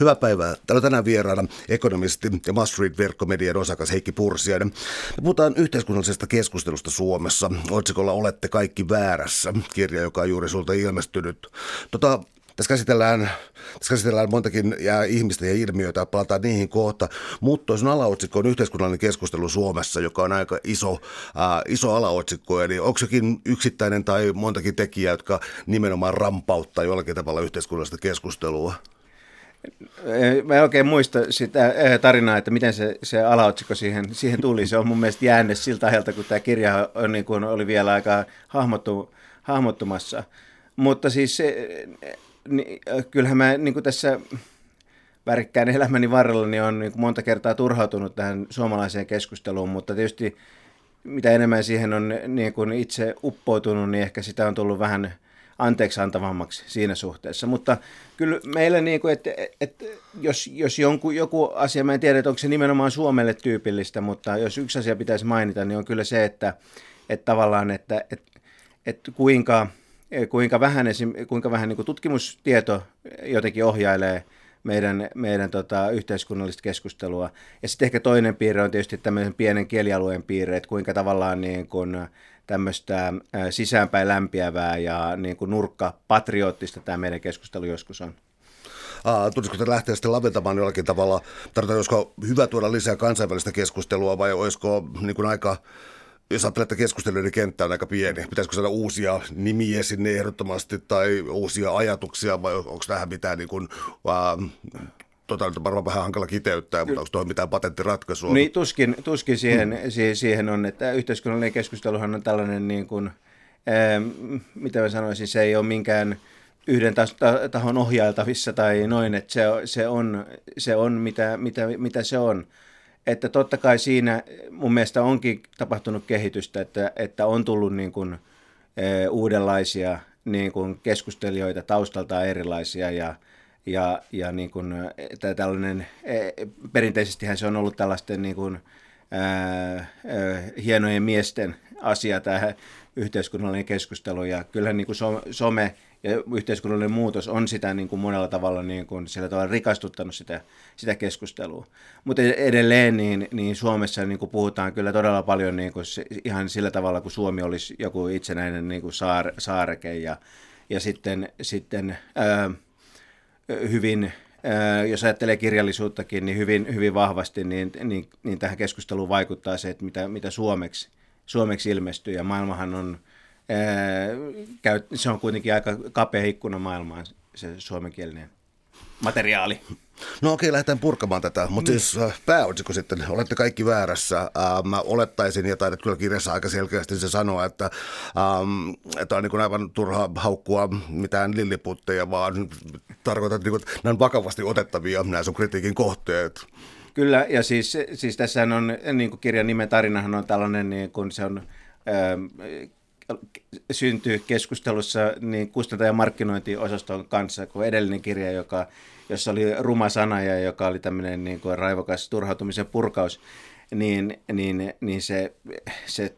Hyvää päivää. Täällä on tänään vieraana ekonomisti ja Must verkkomedian osakas Heikki Pursiainen. Me puhutaan yhteiskunnallisesta keskustelusta Suomessa. Otsikolla Olette kaikki väärässä. Kirja, joka on juuri sulta ilmestynyt. Tota, tässä käsitellään, tässä käsitellään montakin ihmistä ja ilmiöitä, palataan niihin kohta. Mutta tuossa alaotsikko on yhteiskunnallinen keskustelu Suomessa, joka on aika iso, ää, iso alaotsikko. Eli onko sekin yksittäinen tai montakin tekijää, jotka nimenomaan rampauttaa jollakin tavalla yhteiskunnallista keskustelua? Mä en oikein muista sitä tarinaa, että miten se, se alaotsikko siihen, siihen tuli. Se on mun mielestä jäänne siltä ajalta, kun tämä kirja on, niin kuin oli vielä aika hahmottu, hahmottumassa. Mutta siis se, niin, kyllähän mä niin kuin tässä värikkään elämäni varrella niin on niin kuin monta kertaa turhautunut tähän suomalaiseen keskusteluun, mutta tietysti mitä enemmän siihen on niin kuin itse uppoutunut, niin ehkä sitä on tullut vähän anteeksi antavammaksi siinä suhteessa. Mutta kyllä meillä, niin kuin, että, että jos, jos jonkun, joku asia, mä en tiedä, että onko se nimenomaan Suomelle tyypillistä, mutta jos yksi asia pitäisi mainita, niin on kyllä se, että, että tavallaan, että, että, että kuinka, kuinka vähän, esim, kuinka vähän niin kuin tutkimustieto jotenkin ohjailee meidän, meidän tota, yhteiskunnallista keskustelua. Ja sitten ehkä toinen piirre on tietysti tämmöisen pienen kielialueen piirre, että kuinka tavallaan niin kuin, tämmöistä sisäänpäin lämpiävää ja niin kuin nurkka-patriottista tämä meidän keskustelu joskus on. tulisiko te lähteä sitten laventamaan jollakin tavalla? Tarvitaan, olisiko hyvä tuoda lisää kansainvälistä keskustelua vai olisiko niin kuin aika jos ajattelee, että keskustelujen kenttä on aika pieni, pitäisikö saada uusia nimiä sinne ehdottomasti tai uusia ajatuksia vai onko tähän mitään niin kuin, uh, tota nyt on varmaan vähän hankala kiteyttää, mutta onko tuohon mitään patenttiratkaisua? Niin tuskin, tuskin siihen, hmm. siihen on, että yhteiskunnallinen keskusteluhan on tällainen niin kuin, ää, mitä mä sanoisin, se ei ole minkään yhden tahon ohjailtavissa tai noin, että se, se on, se on mitä, mitä, mitä se on. Että totta kai siinä mun mielestä onkin tapahtunut kehitystä, että, että on tullut niin kuin, ää, uudenlaisia niin kuin keskustelijoita, taustaltaan erilaisia ja, ja, ja niin kuin, tällainen, e, perinteisestihän se on ollut tällaisten niin kuin, ää, ää, hienojen miesten asia tämä yhteiskunnallinen keskustelu ja kyllähän niin kuin some ja yhteiskunnallinen muutos on sitä niin kuin monella tavalla, niin kuin, sillä tavalla rikastuttanut sitä, sitä keskustelua. Mutta edelleen niin, niin Suomessa niin kuin puhutaan kyllä todella paljon niin kuin, ihan sillä tavalla, kuin Suomi olisi joku itsenäinen niin kuin saar, saareke ja, ja sitten, sitten ää, hyvin, jos ajattelee kirjallisuuttakin, niin hyvin, hyvin vahvasti niin, niin, niin tähän keskusteluun vaikuttaa se, että mitä, mitä suomeksi, suomeksi ilmestyy. Ja maailmahan on, se on kuitenkin aika kapea ikkuna maailmaan, se suomenkielinen materiaali. No okei, lähdetään purkamaan tätä, mutta mm. siis äh, pääotsikko sitten, olette kaikki väärässä. Äh, mä olettaisin, ja taidat kyllä kirjassa aika selkeästi se sanoa, että, ähm, että on niin aivan turha haukkua mitään lilliputteja, vaan tarkoitat, niin kuin, että nämä on vakavasti otettavia, nämä sun kritiikin kohteet. Kyllä, ja siis, siis tässä on, niin kuin kirjan nimen tarinahan on tällainen, niin kuin se on ähm, syntyy keskustelussa niin kustantaja- ja markkinointiosaston kanssa kuin edellinen kirja, joka, jossa oli ruma sana ja joka oli tämmöinen niin kuin raivokas turhautumisen purkaus, niin, niin, niin se, se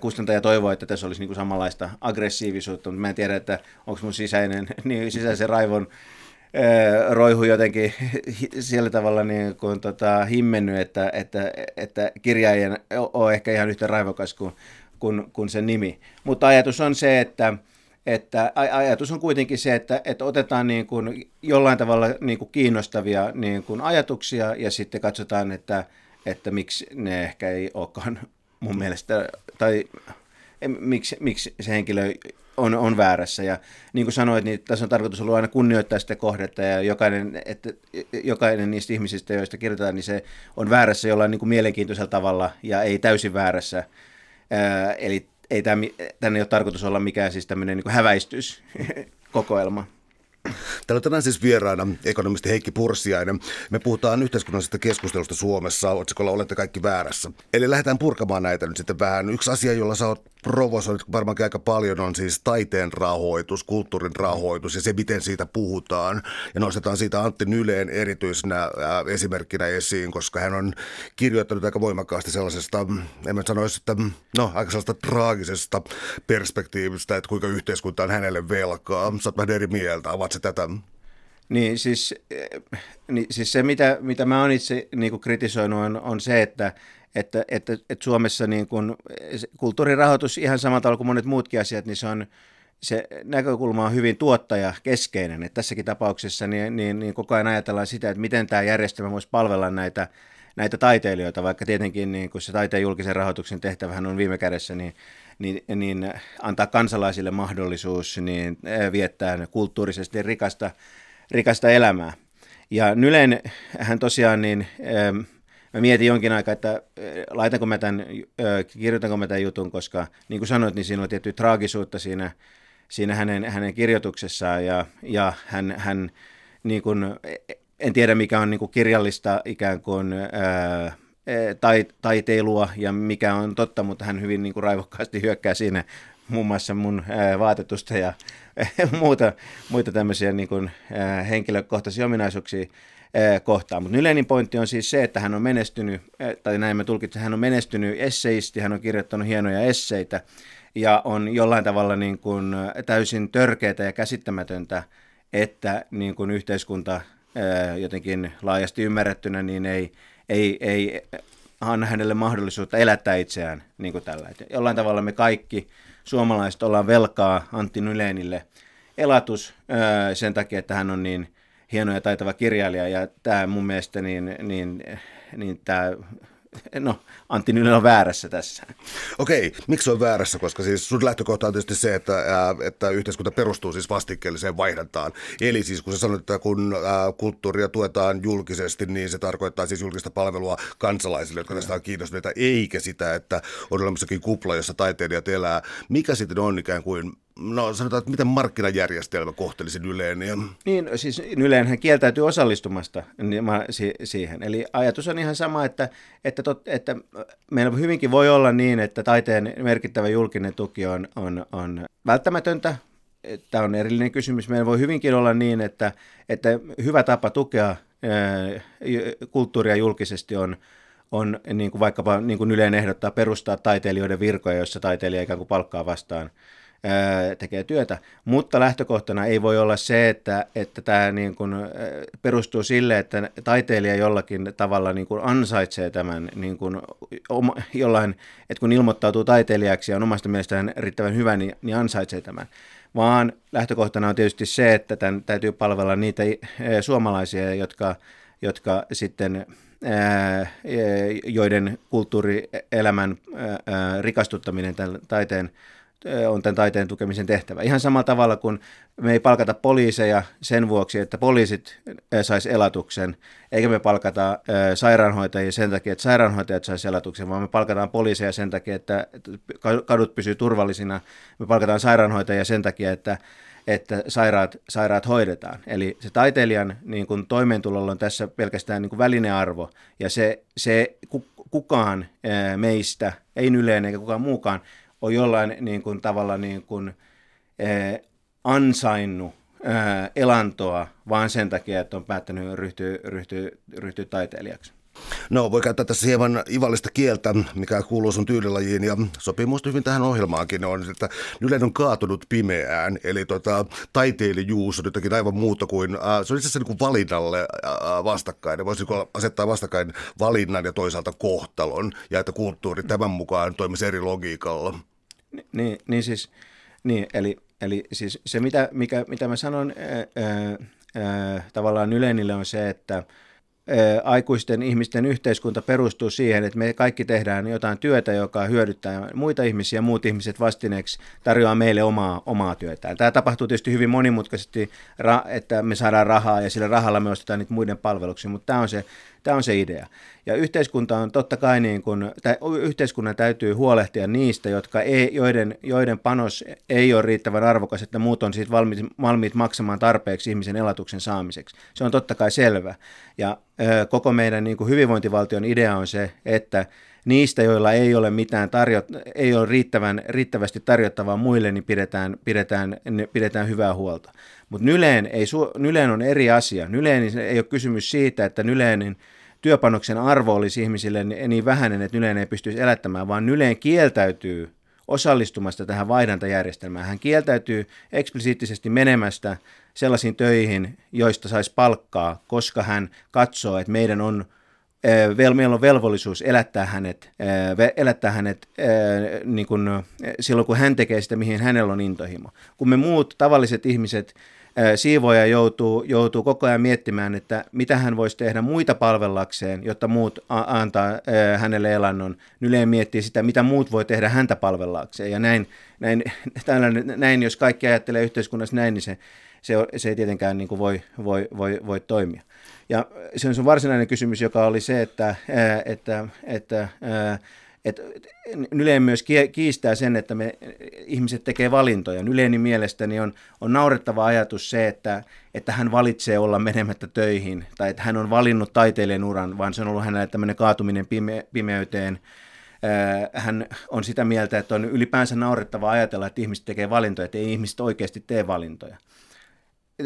kustantaja toivoi, että tässä olisi niin kuin samanlaista aggressiivisuutta, mutta mä en tiedä, että onko mun sisäinen, niin sisäisen raivon roihu jotenkin sillä tavalla niin kuin tota, himmennyt, että, että, että kirja ei ole ehkä ihan yhtä raivokas kuin kuin, kuin se nimi. Mutta ajatus on se, että, että ajatus on kuitenkin se, että, että otetaan niin kuin jollain tavalla niin kuin kiinnostavia niin kuin ajatuksia ja sitten katsotaan, että, että miksi ne ehkä ei olekaan mun mielestä, tai miksi, miksi se henkilö on, on väärässä. Ja niin kuin sanoit, niin tässä on tarkoitus ollut aina kunnioittaa sitä kohdetta ja jokainen, että, jokainen niistä ihmisistä, joista kirjoitetaan, niin se on väärässä jollain niin kuin mielenkiintoisella tavalla ja ei täysin väärässä. Eli ei tämä, tänne ole tarkoitus olla mikään siis tämmöinen niin häväistyskokoelma. Täällä tänään siis vieraana ekonomisti Heikki Pursiainen. Me puhutaan yhteiskunnallisesta keskustelusta Suomessa, otsikolla olette kaikki väärässä. Eli lähdetään purkamaan näitä nyt sitten vähän. Yksi asia, jolla sä oot provosoinut varmaankin aika paljon on siis taiteen rahoitus, kulttuurin rahoitus ja se, miten siitä puhutaan. Ja nostetaan siitä Antti Nyleen erityisenä esimerkkinä esiin, koska hän on kirjoittanut aika voimakkaasti sellaisesta, en mä sanoisi, että no aika sellaista traagisesta perspektiivistä, että kuinka yhteiskunta on hänelle velkaa. Sä oot vähän eri mieltä, avaat se tätä? Niin siis, niin siis se, mitä, mitä mä oon itse niin kritisoinut, on, on se, että, että, että, että Suomessa niin kuin, kulttuurirahoitus ihan samalla tavalla kuin monet muutkin asiat, niin se on, se näkökulma on hyvin tuottajakeskeinen. Että tässäkin tapauksessa niin, niin, niin koko ajan ajatellaan sitä, että miten tämä järjestelmä voisi palvella näitä, näitä taiteilijoita, vaikka tietenkin niin kun se taiteen julkisen rahoituksen tehtävähän on viime kädessä, niin, niin, niin antaa kansalaisille mahdollisuus niin viettää kulttuurisesti rikasta, rikasta elämää. Ja Nylen hän tosiaan niin, mä mietin jonkin aikaa, että laitanko mä tämän, kirjoitanko mä tämän jutun, koska niin kuin sanoit, niin siinä on tietty traagisuutta siinä, siinä hänen, hänen kirjoituksessaan ja, ja hän, hän niin kuin, en tiedä mikä on niin kuin kirjallista ikään kuin ää, tai, taiteilua ja mikä on totta, mutta hän hyvin niin kuin raivokkaasti hyökkää siinä muun muassa mun ää, vaatetusta ja muuta, muita tämmöisiä niin kuin, ää, henkilökohtaisia ominaisuuksia. ää, kohtaan. Mutta Nylenin pointti on siis se, että hän on menestynyt, tai näin mä tulkitsen, hän on menestynyt esseisti, hän on kirjoittanut hienoja esseitä, ja on jollain tavalla niin kuin täysin törkeätä ja käsittämätöntä, että niin kuin yhteiskunta jotenkin laajasti ymmärrettynä, niin ei, ei, ei anna hänelle mahdollisuutta elättää itseään niin kuin tällä. Et jollain tavalla me kaikki suomalaiset ollaan velkaa Antti Nylenille elatus sen takia, että hän on niin hieno ja taitava kirjailija, ja tämä mun mielestä niin, niin, niin tämä no, Antti Nylen on väärässä tässä. Okei, miksi on väärässä? Koska siis sun lähtökohta on tietysti se, että, ää, että yhteiskunta perustuu siis vastikkeelliseen vaihdantaan. Eli siis kun sä sanoit, että kun ää, kulttuuria tuetaan julkisesti, niin se tarkoittaa siis julkista palvelua kansalaisille, jotka tästä on kiinnostuneita, eikä sitä, että on olemassakin kupla, jossa taiteilijat elää. Mikä sitten on ikään kuin no sanotaan, että miten markkinajärjestelmä kohtelisi Yleeniä? Niin, siis Yleenhän kieltäytyy osallistumasta siihen. Eli ajatus on ihan sama, että, että, tot, että meillä hyvinkin voi olla niin, että taiteen merkittävä julkinen tuki on, on, on välttämätöntä. Tämä on erillinen kysymys. Meillä voi hyvinkin olla niin, että, että hyvä tapa tukea kulttuuria julkisesti on, on niin kuin vaikkapa niin kuin Yleen ehdottaa perustaa taiteilijoiden virkoja, joissa taiteilija ikään kuin palkkaa vastaan – tekee työtä, mutta lähtökohtana ei voi olla se, että, että tämä niin kuin perustuu sille, että taiteilija jollakin tavalla niin kuin ansaitsee tämän niin kuin oma, jollain, että kun ilmoittautuu taiteilijaksi ja on omasta mielestään riittävän hyvä, niin, niin ansaitsee tämän. Vaan lähtökohtana on tietysti se, että tämän täytyy palvella niitä suomalaisia, jotka, jotka sitten joiden kulttuurielämän rikastuttaminen tämän taiteen on tämän taiteen tukemisen tehtävä. Ihan samalla tavalla kuin me ei palkata poliiseja sen vuoksi, että poliisit saisi elatuksen, eikä me palkata sairaanhoitajia sen takia, että sairaanhoitajat saisi elatuksen, vaan me palkataan poliiseja sen takia, että kadut pysyy turvallisina. Me palkataan sairaanhoitajia sen takia, että että sairaat, sairaat hoidetaan. Eli se taiteilijan niin kuin toimeentulolla on tässä pelkästään niin kuin välinearvo, ja se, se kukaan meistä, ei yleinen eikä kukaan muukaan, on jollain niin kuin, tavalla niin kuin, eh, ansainnut eh, elantoa vaan sen takia, että on päättänyt ryhtyä, ryhtyä, ryhtyä taiteilijaksi. No, voi käyttää tässä hieman ivallista kieltä, mikä kuuluu sun tyylilajiin ja sopii musta hyvin tähän ohjelmaankin, on, että Ylen on kaatunut pimeään, eli tota, taiteilijuus on jotakin aivan muuta kuin, äh, se on itse asiassa niin kuin valinnalle äh, vastakkain, voisi asettaa vastakkain valinnan ja toisaalta kohtalon, ja että kulttuuri tämän mukaan toimisi eri logiikalla. Niin, niin siis, niin, eli, eli siis se mitä, mikä, mitä mä sanon ää, ää, tavallaan Ylenille on se, että aikuisten ihmisten yhteiskunta perustuu siihen, että me kaikki tehdään jotain työtä, joka hyödyttää muita ihmisiä, muut ihmiset vastineeksi tarjoaa meille omaa, omaa työtään. Tämä tapahtuu tietysti hyvin monimutkaisesti, että me saadaan rahaa ja sillä rahalla me ostetaan niitä muiden palveluksia, mutta tämä on se, tämä on se idea. Ja yhteiskunta on totta kai, niin kuin, tai yhteiskunnan täytyy huolehtia niistä, jotka ei, joiden, joiden panos ei ole riittävän arvokas, että muut on siitä valmiit, valmiit maksamaan tarpeeksi ihmisen elatuksen saamiseksi. Se on totta kai selvä. Ja ö, koko meidän niin kuin hyvinvointivaltion idea on se, että niistä, joilla ei ole mitään tarjo- ei ole riittävän, riittävästi tarjottavaa muille, niin pidetään, pidetään, pidetään hyvää huolta. Mutta Nyleen, ei, Nyleen on eri asia. Nyleen ei ole kysymys siitä, että Nyleenin työpanoksen arvo olisi ihmisille niin vähäinen, että Nyleen ei pystyisi elättämään, vaan Nyleen kieltäytyy osallistumasta tähän vaihdantajärjestelmään. Hän kieltäytyy eksplisiittisesti menemästä sellaisiin töihin, joista saisi palkkaa, koska hän katsoo, että meidän on meillä on velvollisuus elättää hänet, elättää hänet niin kuin, silloin, kun hän tekee sitä, mihin hänellä on intohimo. Kun me muut tavalliset ihmiset siivoja joutuu, joutuu koko ajan miettimään, että mitä hän voisi tehdä muita palvellakseen, jotta muut a- antaa hänelle elannon. Yle miettii sitä, mitä muut voi tehdä häntä palvellakseen. Ja näin, näin, näin jos kaikki ajattelee yhteiskunnassa näin, niin se, se, se ei tietenkään niin kuin voi, voi, voi, voi toimia. Ja se on sun varsinainen kysymys, joka oli se, että, että, että, että Yle myös kiistää sen, että me ihmiset tekee valintoja. Yleni mielestäni on, on naurettava ajatus se, että, että hän valitsee olla menemättä töihin, tai että hän on valinnut taiteilijan uran, vaan se on ollut hänelle tämmöinen kaatuminen pime, pimeyteen. Hän on sitä mieltä, että on ylipäänsä naurettava ajatella, että ihmiset tekee valintoja, että ei ihmiset oikeasti tee valintoja.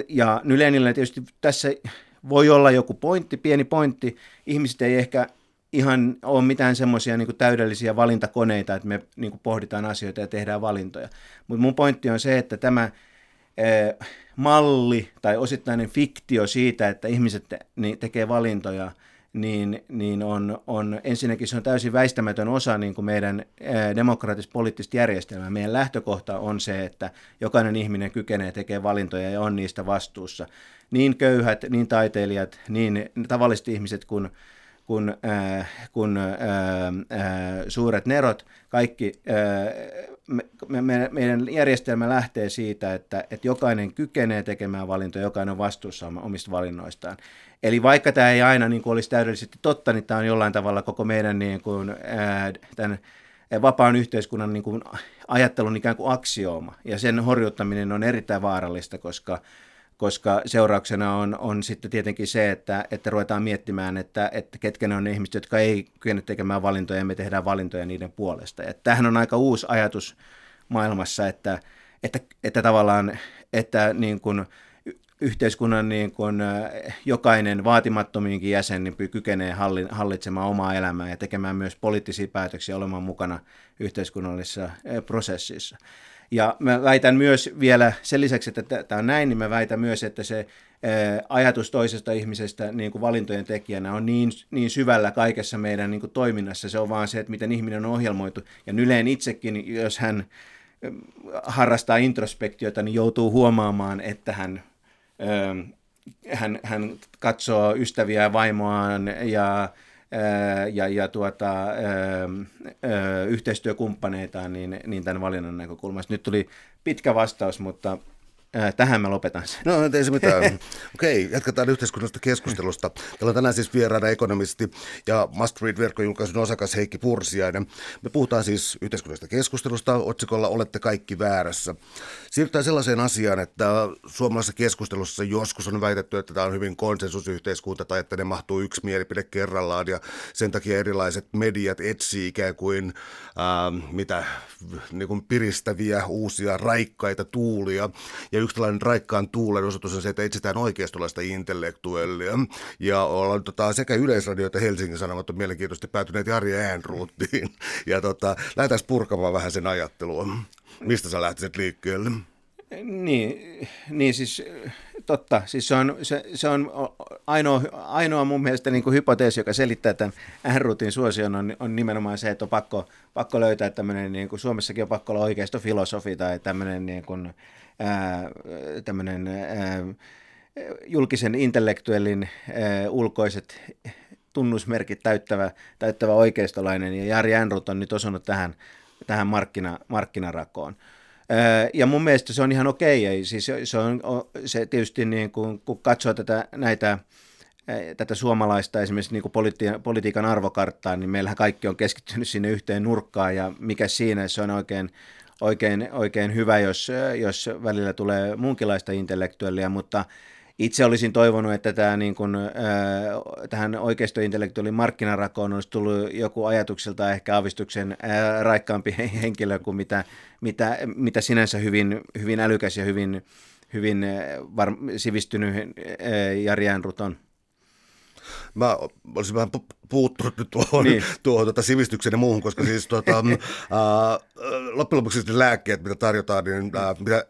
Ja Nylenillä tietysti tässä voi olla joku pointti, pieni pointti. Ihmiset ei ehkä ihan ole mitään semmoisia niin täydellisiä valintakoneita, että me niin kuin pohditaan asioita ja tehdään valintoja. Mutta mun pointti on se, että tämä malli tai osittainen fiktio siitä, että ihmiset te, niin, tekee valintoja, niin, niin on, on, ensinnäkin se on täysin väistämätön osa niin kuin meidän eh, demokraattis-poliittista järjestelmää. Meidän lähtökohta on se, että jokainen ihminen kykenee tekemään valintoja ja on niistä vastuussa niin köyhät, niin taiteilijat, niin tavalliset ihmiset kuin kun, äh, kun äh, äh, suuret nerot, kaikki, äh, me, me, meidän järjestelmä lähtee siitä, että, että jokainen kykenee tekemään valintoja, jokainen on vastuussa omista valinnoistaan. Eli vaikka tämä ei aina niin kuin olisi täydellisesti totta, niin tämä on jollain tavalla koko meidän niin kuin, äh, tämän, vapaan yhteiskunnan niin kuin ajattelun ikään kuin aksiooma. Ja sen horjuttaminen on erittäin vaarallista, koska koska seurauksena on, on sitten tietenkin se, että, että ruvetaan miettimään, että, että ketkä ne on ne ihmiset, jotka ei kykene tekemään valintoja, ja me tehdään valintoja niiden puolesta. Ja tämähän on aika uusi ajatus maailmassa, että, että, että tavallaan että niin kuin yhteiskunnan niin kuin jokainen vaatimattomiinkin jäsen niin kykenee hallitsemaan omaa elämää ja tekemään myös poliittisia päätöksiä olemaan mukana yhteiskunnallisessa prosessissa. Ja mä väitän myös vielä sen lisäksi, että tämä on näin, niin mä väitän myös, että se ajatus toisesta ihmisestä niin kuin valintojen tekijänä on niin, niin syvällä kaikessa meidän niin kuin toiminnassa. Se on vaan se, että miten ihminen on ohjelmoitu. Ja Nyleen itsekin, jos hän harrastaa introspektiota, niin joutuu huomaamaan, että hän, hän, hän katsoo ystäviä, vaimoaan ja ja, ja tuota, yhteistyökumppaneitaan niin, niin tämän valinnan näkökulmasta. Nyt tuli pitkä vastaus, mutta tähän mä lopetan sen. No ei se mitään. Okei, jatketaan yhteiskunnallisesta keskustelusta. Täällä on tänään siis vieraana ekonomisti ja Must Read-verkkojulkaisun osakas Heikki Pursiainen. Me puhutaan siis yhteiskunnallisesta keskustelusta otsikolla Olette kaikki väärässä. Siirrytään sellaiseen asiaan, että suomalaisessa keskustelussa joskus on väitetty, että tämä on hyvin konsensusyhteiskunta tai että ne mahtuu yksi mielipide kerrallaan ja sen takia erilaiset mediat etsii ikään kuin äh, mitä niin kuin piristäviä uusia raikkaita tuulia. Ja yksi tällainen raikkaan tuulen osoitus on se, että etsitään oikeistolaista intellektuellia. Ja ollaan tota, sekä Yleisradio että Helsingin Sanomat on mielenkiintoisesti päätyneet Jari Äänruuttiin. Ja tota, lähdetään purkamaan vähän sen ajattelua. Mistä sä lähtisit liikkeelle? Niin, niin siis totta. Siis se on, se, se on ainoa, ainoa mun mielestä niin kuin hypoteesi, joka selittää tämän Äänruutin suosion, on, on nimenomaan se, että on pakko, pakko löytää tämmöinen, niin kuin Suomessakin on pakko olla oikeistofilosofi tai tämmöinen, niin kuin, tämmöinen julkisen intellektuellin ulkoiset tunnusmerkit täyttävä, täyttävä oikeistolainen, ja Jari Äänruut on nyt osannut tähän tähän markkina, markkinarakoon. Ja mun mielestä se on ihan okei. Okay. Siis se on se tietysti niin kun, kun katsoo tätä, näitä, tätä suomalaista esimerkiksi niin politi- politiikan arvokarttaa, niin meillähän kaikki on keskittynyt sinne yhteen nurkkaan ja mikä siinä se on oikein, oikein, oikein hyvä, jos, jos välillä tulee muunkinlaista intellektuellia, mutta itse olisin toivonut, että tämä, niin kuin, äh, tähän oikeistointellektuaalin markkinarakoon olisi tullut joku ajatukselta ehkä aavistuksen äh, raikkaampi henkilö kuin mitä, mitä, mitä sinänsä hyvin, hyvin älykäs ja hyvin, hyvin var, sivistynyt Jari Äänrut on. Mä olisin vähän puuttunut nyt tuohon, niin. tuohon tuota sivistyksen ja muuhun, koska siis tuota, ää, loppujen lopuksi ne lääkkeet, mitä tarjotaan, niin ää, mitä,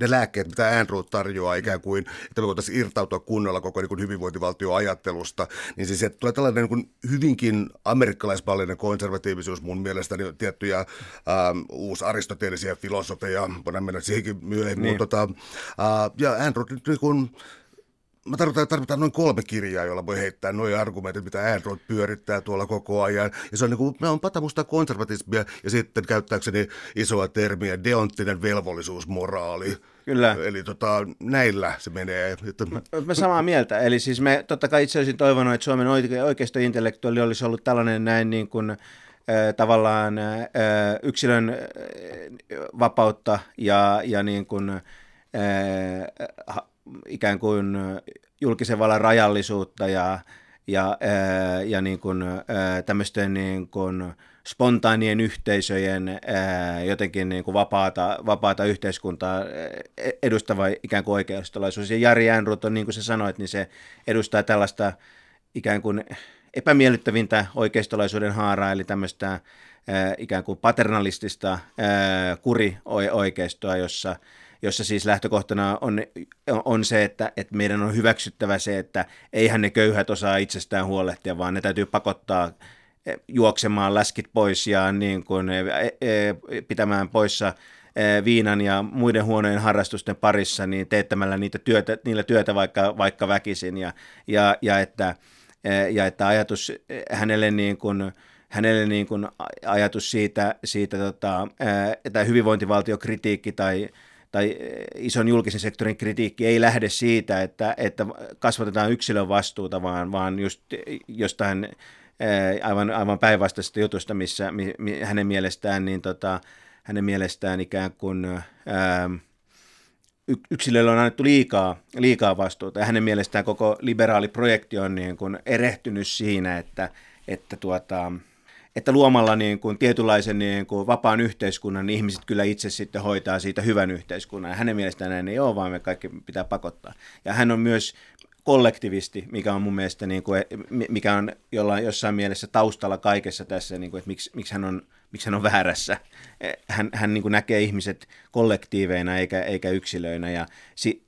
ne lääkkeet, mitä Android tarjoaa ikään kuin, että me voitaisiin irtautua kunnolla koko niin hyvinvointivaltioajattelusta, niin siis että tulee tällainen niin kuin hyvinkin amerikkalaismallinen konservatiivisuus mun mielestä, niin tiettyjä ää, uusi aristoteellisia filosofeja, voidaan mennä siihenkin myöhemmin, niin. mutta tota, ää, ja Android niin kuin, Mä tarvitaan, tarvitaan noin kolme kirjaa, joilla voi heittää noin argumentit, mitä Android pyörittää tuolla koko ajan. Ja se on niin kuin, on patamusta konservatismia ja sitten käyttääkseni isoa termiä, deonttinen velvollisuusmoraali. Kyllä. Eli tota, näillä se menee. Mä, samaa mieltä. Eli siis me totta kai itse olisin toivonut, että Suomen oikeistointellektuaali olisi ollut tällainen näin niin kuin, tavallaan yksilön vapautta ja, ja niin kuin, ikään kuin julkisen vallan rajallisuutta ja, ja, ja niin kuin, tämmöisten niin kuin spontaanien yhteisöjen jotenkin niin kuin vapaata, vapaata yhteiskuntaa edustava ikään kuin oikeustolaisuus. Ja Jari Äänrut on, niin kuin sä sanoit, niin se edustaa tällaista ikään kuin epämiellyttävintä oikeistolaisuuden haaraa, eli tämmöistä ää, ikään kuin paternalistista kurioikeistoa, jossa jossa siis lähtökohtana on, on se, että, että meidän on hyväksyttävä se, että eihän ne köyhät osaa itsestään huolehtia, vaan ne täytyy pakottaa eh, juoksemaan läskit pois ja niin kuin, eh, eh, pitämään poissa viinan ja muiden huonojen harrastusten parissa, niin teettämällä niitä työtä, niillä työtä vaikka, vaikka väkisin. Ja, ja, ja, että, ja että ajatus hänelle niin kuin, hänelle niin kuin ajatus siitä, siitä tota, että hyvinvointivaltiokritiikki tai tai eh, ison julkisen sektorin kritiikki ei lähde siitä, että, että kasvatetaan yksilön vastuuta, vaan, vaan just jostain eh, aivan, aivan päinvastaisesta jutusta, missä mi, mi, hänen mielestään, niin tota, hänen mielestään ikään kuin ää, ähm, yksilölle on annettu liikaa, liikaa vastuuta. Ja hänen mielestään koko liberaali projekti on niin kuin erehtynyt siinä, että, että tuota, että luomalla niin kuin tietynlaisen niin kuin vapaan yhteiskunnan niin ihmiset kyllä itse sitten hoitaa siitä hyvän yhteiskunnan. Ja hänen mielestään näin ei ole, vaan me kaikki pitää pakottaa. Ja hän on myös kollektivisti, mikä on mun mielestä, niin kuin, mikä on jollain, jossain mielessä taustalla kaikessa tässä, niin kuin, että miksi, miksi, hän on, miksi hän on väärässä. Hän, hän niin kuin näkee ihmiset kollektiiveina eikä, eikä yksilöinä ja si,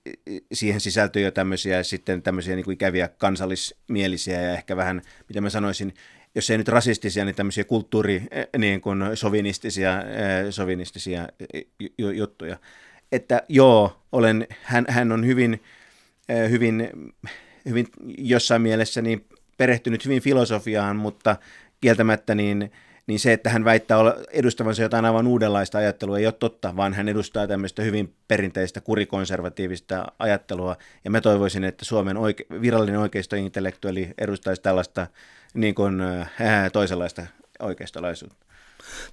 siihen sisältyy jo tämmöisiä, sitten tämmöisiä niin kuin ikäviä kansallismielisiä ja ehkä vähän, mitä mä sanoisin, jos ei nyt rasistisia, niin tämmöisiä kulttuuri, eh, niin kuin sovinistisia, eh, sovinistisia eh, juttuja. Että joo, olen, hän, hän on hyvin, hyvin, hyvin jossain mielessä niin perehtynyt hyvin filosofiaan, mutta kieltämättä niin, niin se, että hän väittää edustavansa jotain aivan uudenlaista ajattelua, ei ole totta, vaan hän edustaa tämmöistä hyvin perinteistä kurikonservatiivista ajattelua, ja mä toivoisin, että Suomen oike- virallinen oikeistointellektuaali edustaisi tällaista niin kuin, äh, toisenlaista oikeistolaisuutta.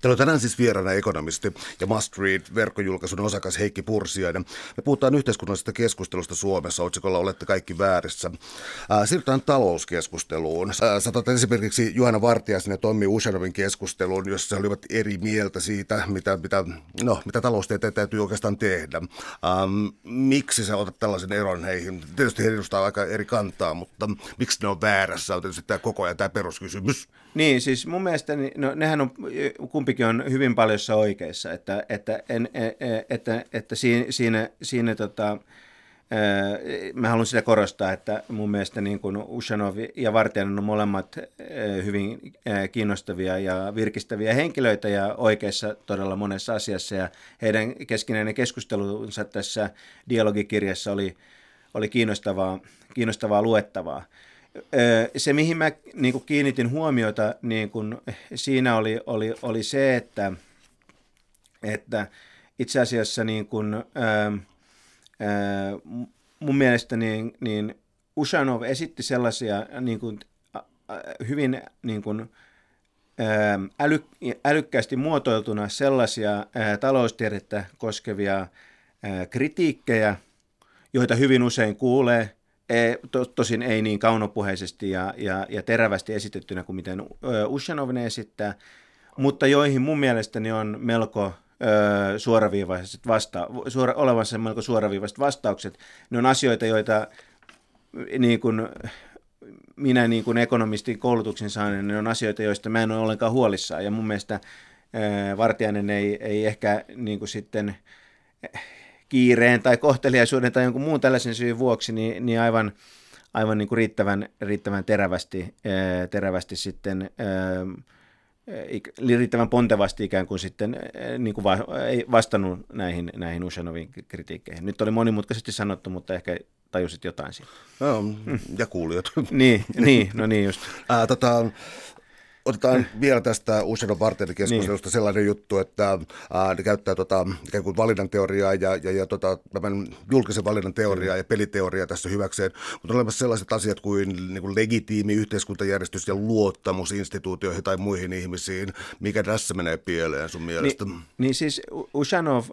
Täällä on tänään siis vieraana ekonomisti ja Must Read-verkkojulkaisun osakas Heikki Pursiainen. Me puhutaan yhteiskunnallisesta keskustelusta Suomessa, otsikolla Olette kaikki väärissä. Ää, siirrytään talouskeskusteluun. Ää, saatat esimerkiksi Juhana Vartiaisen ja Tommi Ushanovin keskusteluun, jossa he olivat eri mieltä siitä, mitä, mitä, no, mitä taloustieteen täytyy oikeastaan tehdä. Ähm, miksi sä otat tällaisen eron heihin? Tietysti he edustaa aika eri kantaa, mutta miksi ne on väärässä on tietysti tämä koko ajan tämä peruskysymys. Niin, siis mun mielestä no, nehän on, kumpikin on hyvin paljossa oikeissa, että, että, en, e, e, että, että siinä, siinä, siinä tota, Mä haluan sitä korostaa, että mun mielestä niin kuin Ushanov ja Vartijainen on molemmat hyvin kiinnostavia ja virkistäviä henkilöitä ja oikeassa todella monessa asiassa. Ja heidän keskinäinen keskustelunsa tässä dialogikirjassa oli, oli kiinnostavaa, kiinnostavaa luettavaa se, mihin mä niin kuin kiinnitin huomiota, niin kuin, siinä oli, oli, oli se, että, että itse asiassa niin kuin, ää, ää, mun mielestä niin, niin Ushanov esitti sellaisia niin kuin, hyvin niin kuin, äly, älykkäästi muotoiltuna sellaisia taloustiedettä koskevia ää, kritiikkejä, joita hyvin usein kuulee – to, tosin ei niin kaunopuheisesti ja, ja, ja terävästi esitettynä kuin miten Ushanov ne esittää, mutta joihin mun mielestäni on melko suoraviivaiset vasta, suora, olevansa melko suoraviivaiset vastaukset. Ne on asioita, joita niin kuin, minä niin kuin ekonomistin koulutuksen saaneen, ne on asioita, joista mä en ole ollenkaan huolissaan. Ja mun mielestä Vartiainen ei, ei ehkä niin kuin sitten kiireen tai kohteliaisuuden tai jonkun muun tällaisen syyn vuoksi, niin, niin aivan, aivan niin kuin riittävän, riittävän terävästi, terävästi sitten riittävän pontevasti ikään kuin sitten niin kuin va, ei vastannut näihin, näihin Ushanovin kritiikkeihin. Nyt oli monimutkaisesti sanottu, mutta ehkä tajusit jotain siitä. No, ja kuulijat. niin, niin, no niin just. Ää, tota, Otetaan vielä tästä Usenon keskustelusta niin. sellainen juttu, että ää, ne käyttää tota, ikään kuin valinnan teoriaa ja, ja, ja tota, tämän julkisen valinnan teoriaa ja peliteoriaa tässä hyväkseen, mutta on olemassa sellaiset asiat kuin, niin kuin legitiimi yhteiskuntajärjestys ja luottamus instituutioihin tai muihin ihmisiin. Mikä tässä menee pieleen sun mielestä? Niin, niin siis Ushanov,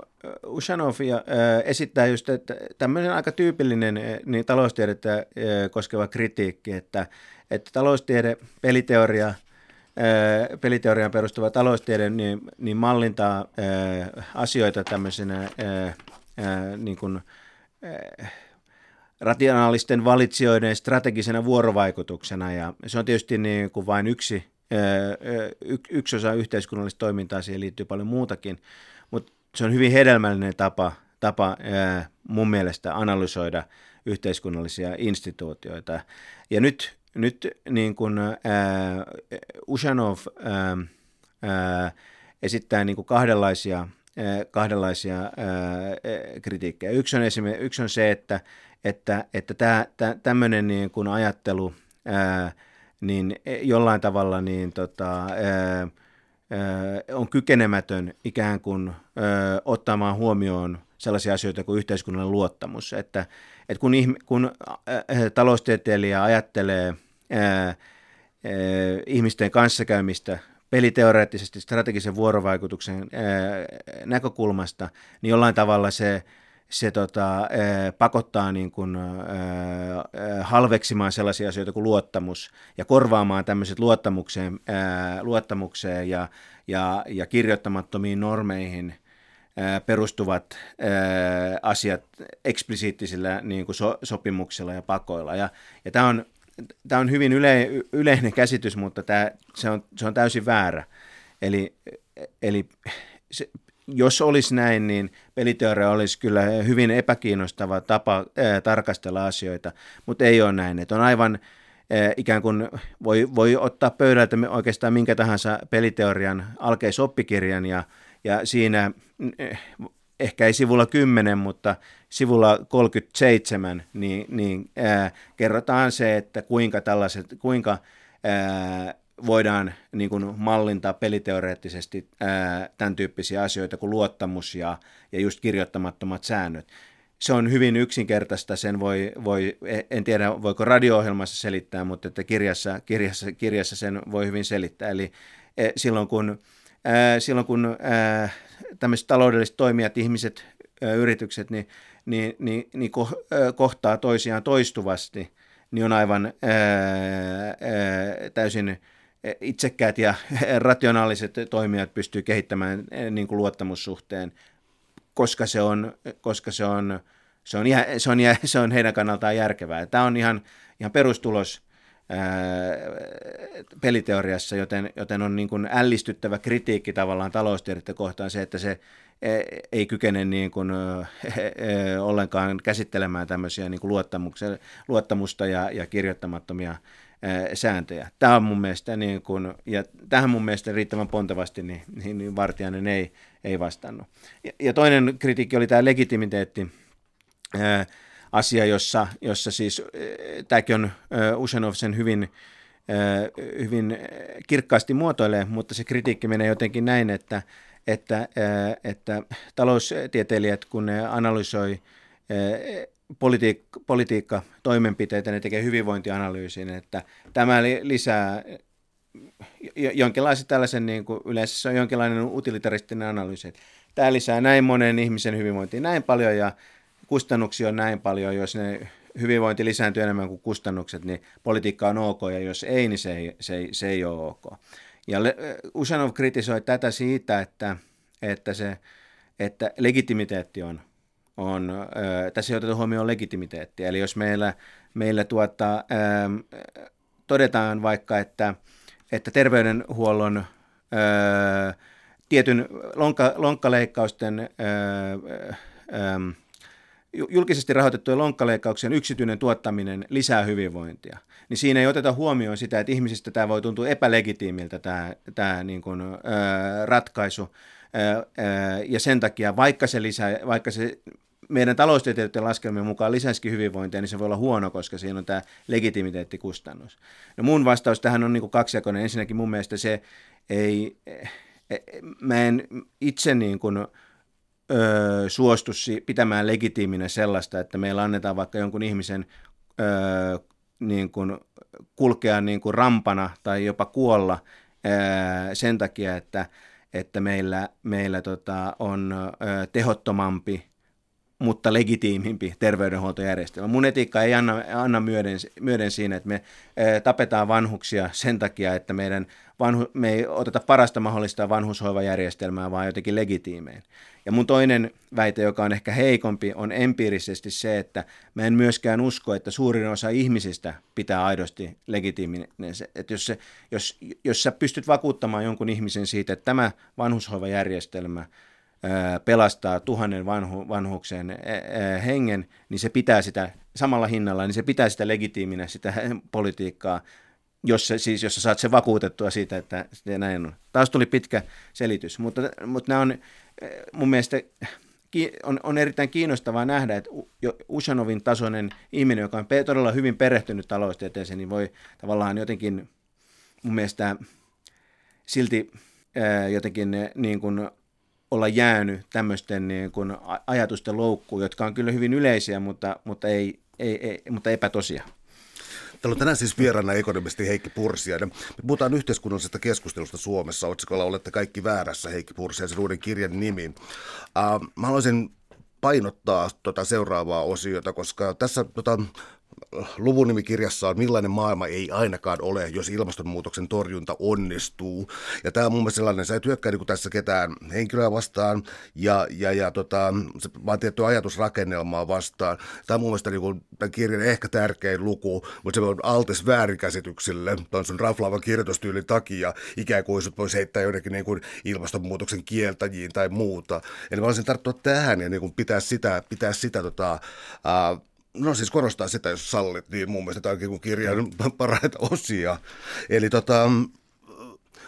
Ushanov ja, äh, esittää just, että tämmöinen aika tyypillinen niin taloustiedettä äh, koskeva kritiikki, että, että taloustiede, peliteoria – peliteoriaan perustuva taloustiede niin, niin mallintaa asioita tämmöisenä niin kuin, rationaalisten valitsijoiden strategisena vuorovaikutuksena ja se on tietysti niin kuin vain yksi, yksi osa yhteiskunnallista toimintaa, siihen liittyy paljon muutakin, mutta se on hyvin hedelmällinen tapa, tapa mun mielestä analysoida yhteiskunnallisia instituutioita. Ja nyt nyt niin kuin, äh, Ushanov äh, äh, esittää niin kuin kahdenlaisia, äh, kahdenlaisia äh, kritiikkejä. Yksi on, esimerkiksi, yksi on se, että, että, että tämä, tämmöinen niin kuin ajattelu äh, niin jollain tavalla niin, tota, äh, on kykenemätön ikään kuin äh, ottamaan huomioon sellaisia asioita kuin yhteiskunnallinen luottamus. Että, että kun, ihme, kun äh, taloustieteilijä ajattelee ää, ää, ihmisten kanssakäymistä peliteoreettisesti strategisen vuorovaikutuksen näkökulmasta, niin jollain tavalla se, se tota, pakottaa niin kuin, halveksimaan sellaisia asioita kuin luottamus ja korvaamaan tämmöiset luottamukseen, luottamukseen ja, ja, ja kirjoittamattomiin normeihin perustuvat asiat eksplisiittisillä niin kuin so, sopimuksilla ja pakoilla. Ja, ja tämä on tämä on hyvin yle, yleinen käsitys, mutta tämä, se, on, se on täysin väärä. Eli, eli se, jos olisi näin, niin peliteoria olisi kyllä hyvin epäkiinnostava tapa ää, tarkastella asioita, mutta ei ole näin. Että on aivan ää, ikään kuin voi, voi ottaa pöydältä oikeastaan minkä tahansa peliteorian alkeisoppikirjan ja, ja siinä ehkä ei sivulla 10, mutta sivulla 37, niin, niin ää, kerrotaan se, että kuinka tällaiset, kuinka ää, voidaan niin kuin mallintaa peliteoreettisesti ää, tämän tyyppisiä asioita kuin luottamus ja, ja just kirjoittamattomat säännöt. Se on hyvin yksinkertaista, sen voi, voi en tiedä voiko radio-ohjelmassa selittää, mutta että kirjassa, kirjassa, kirjassa sen voi hyvin selittää. Eli silloin kun, ää, silloin kun ää, tämmöiset taloudelliset toimijat, ihmiset, yritykset, niin, niin, niin, niin kohtaa toisiaan toistuvasti, niin on aivan ää, ää, täysin itsekkäät ja rationaaliset toimijat pystyy kehittämään niin kuin luottamussuhteen, koska se on, koska se on, se on, se on, se on heidän kannaltaan järkevää. Tämä on ihan, ihan perustulos peliteoriassa, joten, joten on niin kuin ällistyttävä kritiikki tavallaan taloustiedettä kohtaan se, että se e, ei kykene niin kuin, e, ollenkaan käsittelemään tämmöisiä niin kuin luottamusta ja, ja kirjoittamattomia sääntöjä. Tämä on mun mielestä, niin kuin, ja tähän mun mielestä riittävän pontevasti niin, niin, niin Vartiainen ei, ei vastannut. Ja, ja toinen kritiikki oli tämä legitimiteetti asia, jossa, jossa siis eh, tämäkin on eh, Ushanov sen hyvin, eh, hyvin kirkkaasti muotoilee, mutta se kritiikki menee jotenkin näin, että, että, että taloustieteilijät, kun ne analysoi politiikka, politiikka toimenpiteitä, ne tekee hyvinvointianalyysin, että tämä lisää jonkinlaisen tällaisen, niin kuin yleensä se on jonkinlainen utilitaristinen analyysi, että tämä lisää näin monen ihmisen hyvinvointiin näin paljon ja kustannuksia on näin paljon, jos ne hyvinvointi lisääntyy enemmän kuin kustannukset, niin politiikka on ok, ja jos ei, niin se ei, se ei, se ei ole ok. Ja Usanov kritisoi tätä siitä, että, että, se, että legitimiteetti on, on äh, tässä ei oteta huomioon legitimiteettiä. Eli jos meillä, meillä tuota, äh, todetaan vaikka, että, että terveydenhuollon ö, tietyn lonkka, lonkkaleikkausten ö, ö, julkisesti rahoitettujen lonkkaleikkauksien yksityinen tuottaminen lisää hyvinvointia, niin siinä ei oteta huomioon sitä, että ihmisistä tämä voi tuntua epälegitiimiltä tämä, tämä niin kuin, ö, ratkaisu. Ö, ö, ja sen takia, vaikka se, lisää, vaikka se meidän taloustieteilijöiden laskelmien mukaan lisäisikin hyvinvointia, niin se voi olla huono, koska siinä on tämä legitimiteettikustannus. No mun vastaus tähän on niin kuin kaksijakoinen. Ensinnäkin mun mielestä se ei, mä en itse niin kuin, suostu pitämään legitiiminä sellaista, että meillä annetaan vaikka jonkun ihmisen ö, niin kuin kulkea niin kuin rampana tai jopa kuolla ö, sen takia, että, että meillä, meillä tota, on ö, tehottomampi mutta legitiimimpi terveydenhuoltojärjestelmä. Mun etiikka ei anna, anna myöden, myöden siinä, että me tapetaan vanhuksia sen takia, että meidän vanhu, me ei oteta parasta mahdollista vanhushoivajärjestelmää, vaan jotenkin legitiimein. Ja mun toinen väite, joka on ehkä heikompi, on empiirisesti se, että mä en myöskään usko, että suurin osa ihmisistä pitää aidosti legitiiminen. Että jos, se, jos, jos sä pystyt vakuuttamaan jonkun ihmisen siitä, että tämä vanhushoivajärjestelmä – pelastaa tuhannen vanhu, vanhuksen hengen, niin se pitää sitä samalla hinnalla, niin se pitää sitä legitiiminä, sitä politiikkaa, jos, se, siis, jos sä saat sen vakuutettua siitä, että se näin on. Taas tuli pitkä selitys, mutta, mutta nämä on mun mielestä on, on erittäin kiinnostavaa nähdä, että Ushanovin tasoinen ihminen, joka on todella hyvin perehtynyt taloustieteeseen, niin voi tavallaan jotenkin mun mielestä silti jotenkin niin kuin olla jäänyt tämmöisten niin kuin ajatusten loukkuun, jotka on kyllä hyvin yleisiä, mutta, mutta, ei, ei, ei, mutta epätosia. Täällä on tänään siis vieraana ekonomisti Heikki Pursiainen. Me puhutaan yhteiskunnallisesta keskustelusta Suomessa. Otsikolla olette kaikki väärässä, Heikki Pursiaisen uuden kirjan nimi. Uh, mä haluaisin painottaa tota seuraavaa osiota, koska tässä tota, luvun nimikirjassa on Millainen maailma ei ainakaan ole, jos ilmastonmuutoksen torjunta onnistuu. Ja tämä on mun mielestä sellainen, sä et hyökkää niin tässä ketään henkilöä vastaan ja, ja, ja tota, vaan tiettyä ajatusrakennelmaa vastaan. Tämä on mun mielestä niin kuin, tämän kirjan ehkä tärkein luku, mutta se on altis väärinkäsityksille tuon sun raflaavan kirjoitustyylin takia, ikään kuin sut voisi heittää jotenkin niin kuin ilmastonmuutoksen kieltäjiin tai muuta. Eli mä olisin tarttua tähän ja niin kuin pitää sitä, pitää sitä tota, No siis korostaa sitä, jos sallit, niin mun mielestä tämä on kirjan parhaita osia. Eli tota,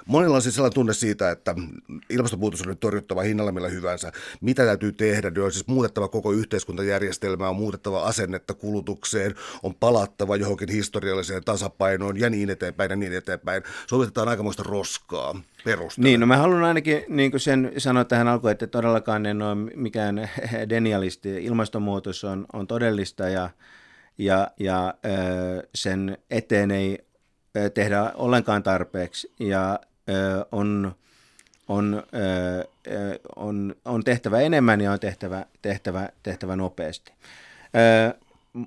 Monilla on siis sellainen tunne siitä, että ilmastonmuutos on nyt torjuttava hinnalla millä hyvänsä. Mitä täytyy tehdä? Ne on siis muutettava koko yhteiskuntajärjestelmää, on muutettava asennetta kulutukseen, on palattava johonkin historialliseen tasapainoon ja niin eteenpäin ja niin eteenpäin. Sovitetaan aikamoista roskaa perustella. Niin, no mä haluan ainakin niin sen sanoa tähän alkuun, että todellakaan en ole mikään denialisti. Ilmastonmuutos on, on todellista ja, ja, ja sen eteen ei tehdä ollenkaan tarpeeksi. Ja on, on, on, on tehtävä enemmän ja on tehtävä, tehtävä, tehtävä nopeasti.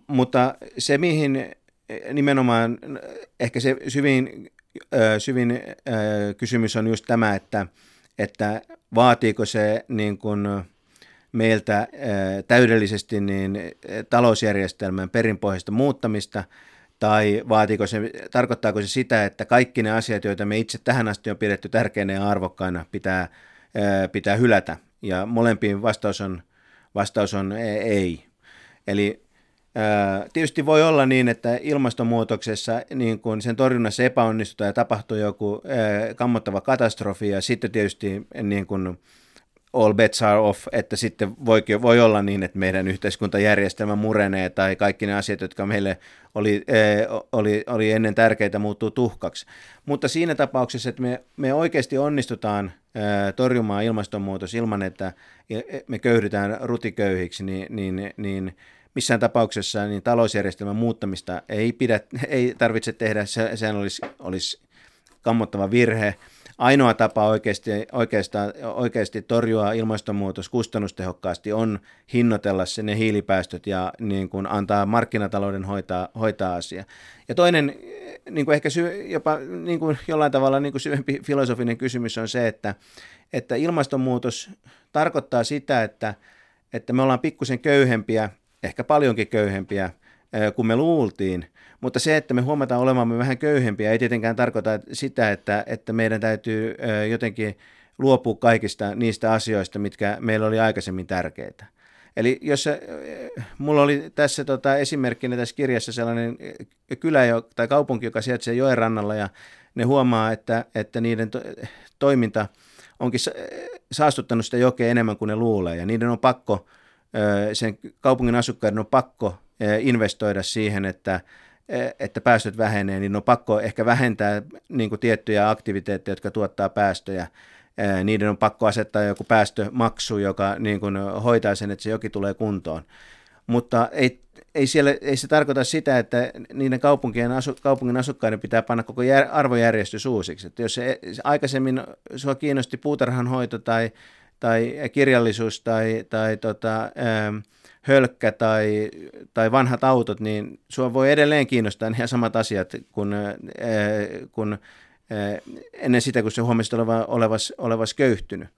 Mutta se, mihin nimenomaan ehkä se syvin, syvin kysymys on just tämä, että, että vaatiiko se niin kuin meiltä täydellisesti niin talousjärjestelmän perinpohjaista muuttamista – tai vaatiiko se, tarkoittaako se sitä, että kaikki ne asiat, joita me itse tähän asti on pidetty tärkeinä ja arvokkaina, pitää, pitää hylätä? Ja molempiin vastaus on, vastaus on e, ei. Eli Tietysti voi olla niin, että ilmastonmuutoksessa niin kun sen torjunnassa epäonnistutaan ja tapahtuu joku kammottava katastrofi ja sitten tietysti niin kun all bets are off, että sitten voi, voi olla niin, että meidän yhteiskuntajärjestelmä murenee tai kaikki ne asiat, jotka meille oli, eh, oli, oli ennen tärkeitä, muuttuu tuhkaksi. Mutta siinä tapauksessa, että me, me oikeasti onnistutaan eh, torjumaan ilmastonmuutos ilman, että me köyhdytään rutiköyhiksi, niin, niin, niin missään tapauksessa niin talousjärjestelmän muuttamista ei, pidä, ei tarvitse tehdä, se, sehän olisi, olisi kammottava virhe – ainoa tapa oikeasti, oikeastaan, oikeasti torjua ilmastonmuutos kustannustehokkaasti on hinnoitella ne hiilipäästöt ja niin kuin antaa markkinatalouden hoitaa, hoitaa asia. Ja toinen niin kuin ehkä sy, jopa niin kuin jollain tavalla niin kuin syvempi filosofinen kysymys on se, että, että ilmastonmuutos tarkoittaa sitä, että, että me ollaan pikkusen köyhempiä, ehkä paljonkin köyhempiä kuin me luultiin. Mutta se, että me huomataan olemamme vähän köyhempiä, ei tietenkään tarkoita sitä, että, että meidän täytyy jotenkin luopua kaikista niistä asioista, mitkä meillä oli aikaisemmin tärkeitä. Eli jos mulla oli tässä tota, esimerkkinä tässä kirjassa sellainen kylä tai kaupunki, joka sijaitsee joen rannalla ja ne huomaa, että, että niiden to, toiminta onkin saastuttanut sitä jokea enemmän kuin ne luulee ja niiden on pakko, sen kaupungin asukkaiden on pakko investoida siihen, että, että päästöt vähenee, niin on pakko ehkä vähentää niin kuin tiettyjä aktiviteetteja, jotka tuottaa päästöjä niiden on pakko asettaa joku päästömaksu, joka niin kuin hoitaa sen, että se joki tulee kuntoon. Mutta ei, ei, siellä, ei se tarkoita sitä, että niiden kaupunkien asu, kaupungin asukkaiden pitää panna koko jär, arvojärjestys uusiksi. Että jos se, se aikaisemmin sua kiinnosti puutarhanhoito tai, tai kirjallisuus tai, tai tota, ähm, hölkkä tai, tai vanhat autot, niin sua voi edelleen kiinnostaa ne samat asiat kuin, äh, kun ennen sitä, kun se huomasit oleva, olevas, olevas köyhtynyt.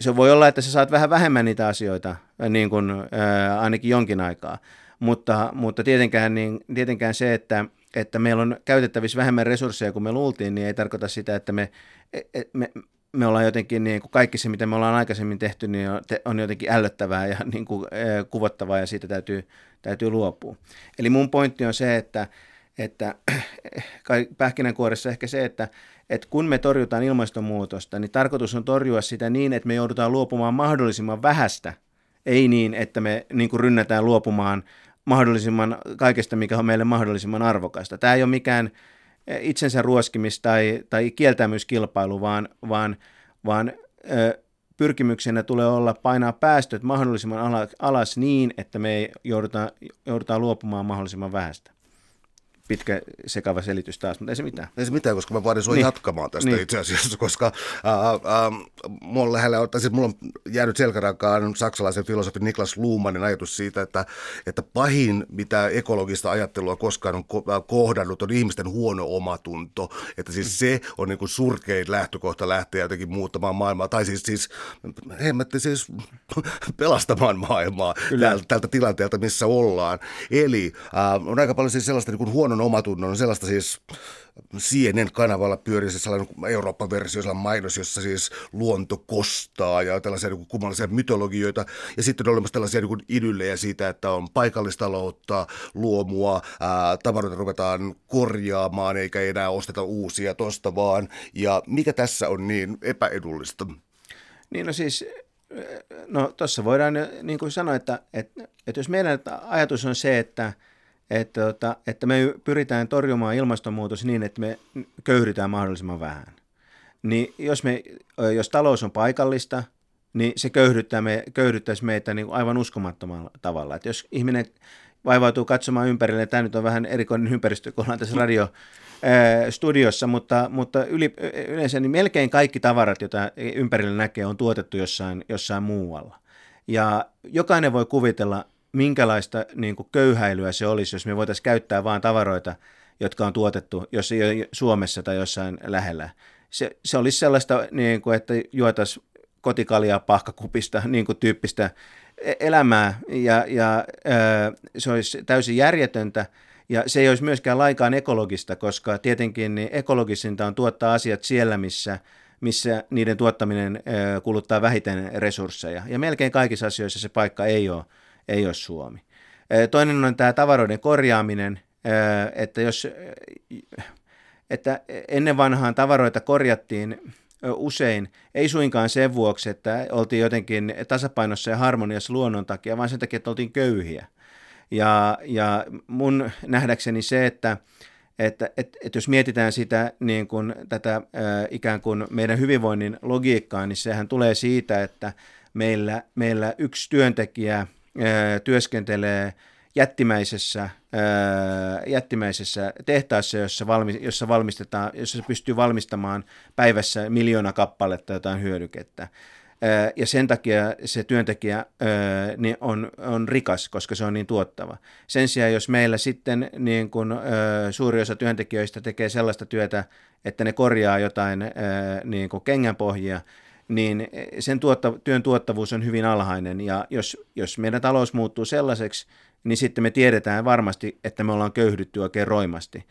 Se voi olla, että sä saat vähän vähemmän niitä asioita, niin kuin, ää, ainakin jonkin aikaa, mutta, mutta tietenkään, niin, tietenkään se, että, että meillä on käytettävissä vähemmän resursseja kuin me luultiin, niin ei tarkoita sitä, että me, e, e, me, me ollaan jotenkin, niin kuin kaikki se, mitä me ollaan aikaisemmin tehty, niin on, jotenkin ällöttävää ja niin kuin, kuvottavaa ja siitä täytyy, täytyy luopua. Eli mun pointti on se, että, että pähkinänkuoressa ehkä se, että, että kun me torjutaan ilmastonmuutosta, niin tarkoitus on torjua sitä niin, että me joudutaan luopumaan mahdollisimman vähästä, ei niin, että me niin kuin rynnätään luopumaan mahdollisimman kaikesta, mikä on meille mahdollisimman arvokasta. Tämä ei ole mikään itsensä ruoskimis- tai, tai kieltämyskilpailu, vaan, vaan, vaan ö, pyrkimyksenä tulee olla painaa päästöt mahdollisimman alas niin, että me joudutaan, joudutaan luopumaan mahdollisimman vähästä pitkä sekava selitys taas, mutta ei se mitään. Ei se mitään, koska mä vaadin sua niin. jatkamaan tästä niin. itse asiassa, koska ää, ää, mulla, lähellä, tai siis mulla on jäänyt selkärankaan saksalaisen filosofin Niklas Luhmannin ajatus siitä, että, että pahin, mitä ekologista ajattelua koskaan on kohdannut, on ihmisten huono omatunto. Että siis se on niin kuin surkein lähtökohta lähteä jotenkin muuttamaan maailmaa, tai siis, siis hemmetti siis pelastamaan maailmaa tältä, tältä tilanteelta, missä ollaan. Eli ää, on aika paljon siis sellaista niin kuin huonon oman omatunnon, sellaista siis CNN kanavalla pyörii se sellainen Eurooppa-versio, sellainen mainos, jossa siis luonto kostaa ja tällaisia niin kummallisia mytologioita. Ja sitten on olemassa tällaisia niin idyllejä siitä, että on paikallistaloutta, luomua, ää, tavaroita ruvetaan korjaamaan eikä enää osteta uusia tosta vaan. Ja mikä tässä on niin epäedullista? Niin no siis No tuossa voidaan niin kuin sanoa, että, että, että jos meidän ajatus on se, että, että, tota, että me pyritään torjumaan ilmastonmuutos niin, että me köyhdytään mahdollisimman vähän. Niin jos, me, jos talous on paikallista, niin se köyhdyttää me, köyhdyttäisi meitä niin aivan uskomattomalla tavalla. Että jos ihminen vaivautuu katsomaan ympärille, tämä nyt on vähän erikoinen ympäristö, kun ollaan tässä radio, studiossa, mutta, mutta yli, yleensä niin melkein kaikki tavarat, joita ympärillä näkee, on tuotettu jossain, jossain muualla. Ja jokainen voi kuvitella, minkälaista niin kuin köyhäilyä se olisi, jos me voitaisiin käyttää vain tavaroita, jotka on tuotettu, jos ei ole Suomessa tai jossain lähellä. Se, se olisi sellaista, niin kuin, että juotaisiin kotikaljaa pahkakupista niin kuin tyyppistä e-, elämää ja, ja se olisi täysin järjetöntä ja se ei olisi myöskään laikaan ekologista, koska tietenkin niin ekologisinta on tuottaa asiat siellä, missä, missä niiden tuottaminen kuluttaa vähiten resursseja. Ja melkein kaikissa asioissa se paikka ei ole ei ole Suomi. Toinen on tämä tavaroiden korjaaminen, että jos että ennen vanhaan tavaroita korjattiin usein, ei suinkaan sen vuoksi, että oltiin jotenkin tasapainossa ja harmoniassa luonnon takia, vaan sen takia, että oltiin köyhiä. Ja, ja mun nähdäkseni se, että, että, että, että jos mietitään sitä niin kuin tätä ikään kuin meidän hyvinvoinnin logiikkaa, niin sehän tulee siitä, että meillä, meillä yksi työntekijä – työskentelee jättimäisessä, jättimäisessä tehtaassa, jossa, valmi, jossa, valmistetaan, jossa se pystyy valmistamaan päivässä miljoona kappaletta jotain hyödykettä. Ja sen takia se työntekijä niin on, on rikas, koska se on niin tuottava. Sen sijaan, jos meillä sitten niin kun, suuri osa työntekijöistä tekee sellaista työtä, että ne korjaa jotain niin kengänpohjia, niin sen tuotta, työn tuottavuus on hyvin alhainen. Ja jos, jos meidän talous muuttuu sellaiseksi, niin sitten me tiedetään varmasti, että me ollaan köyhdytty oikein roimasti.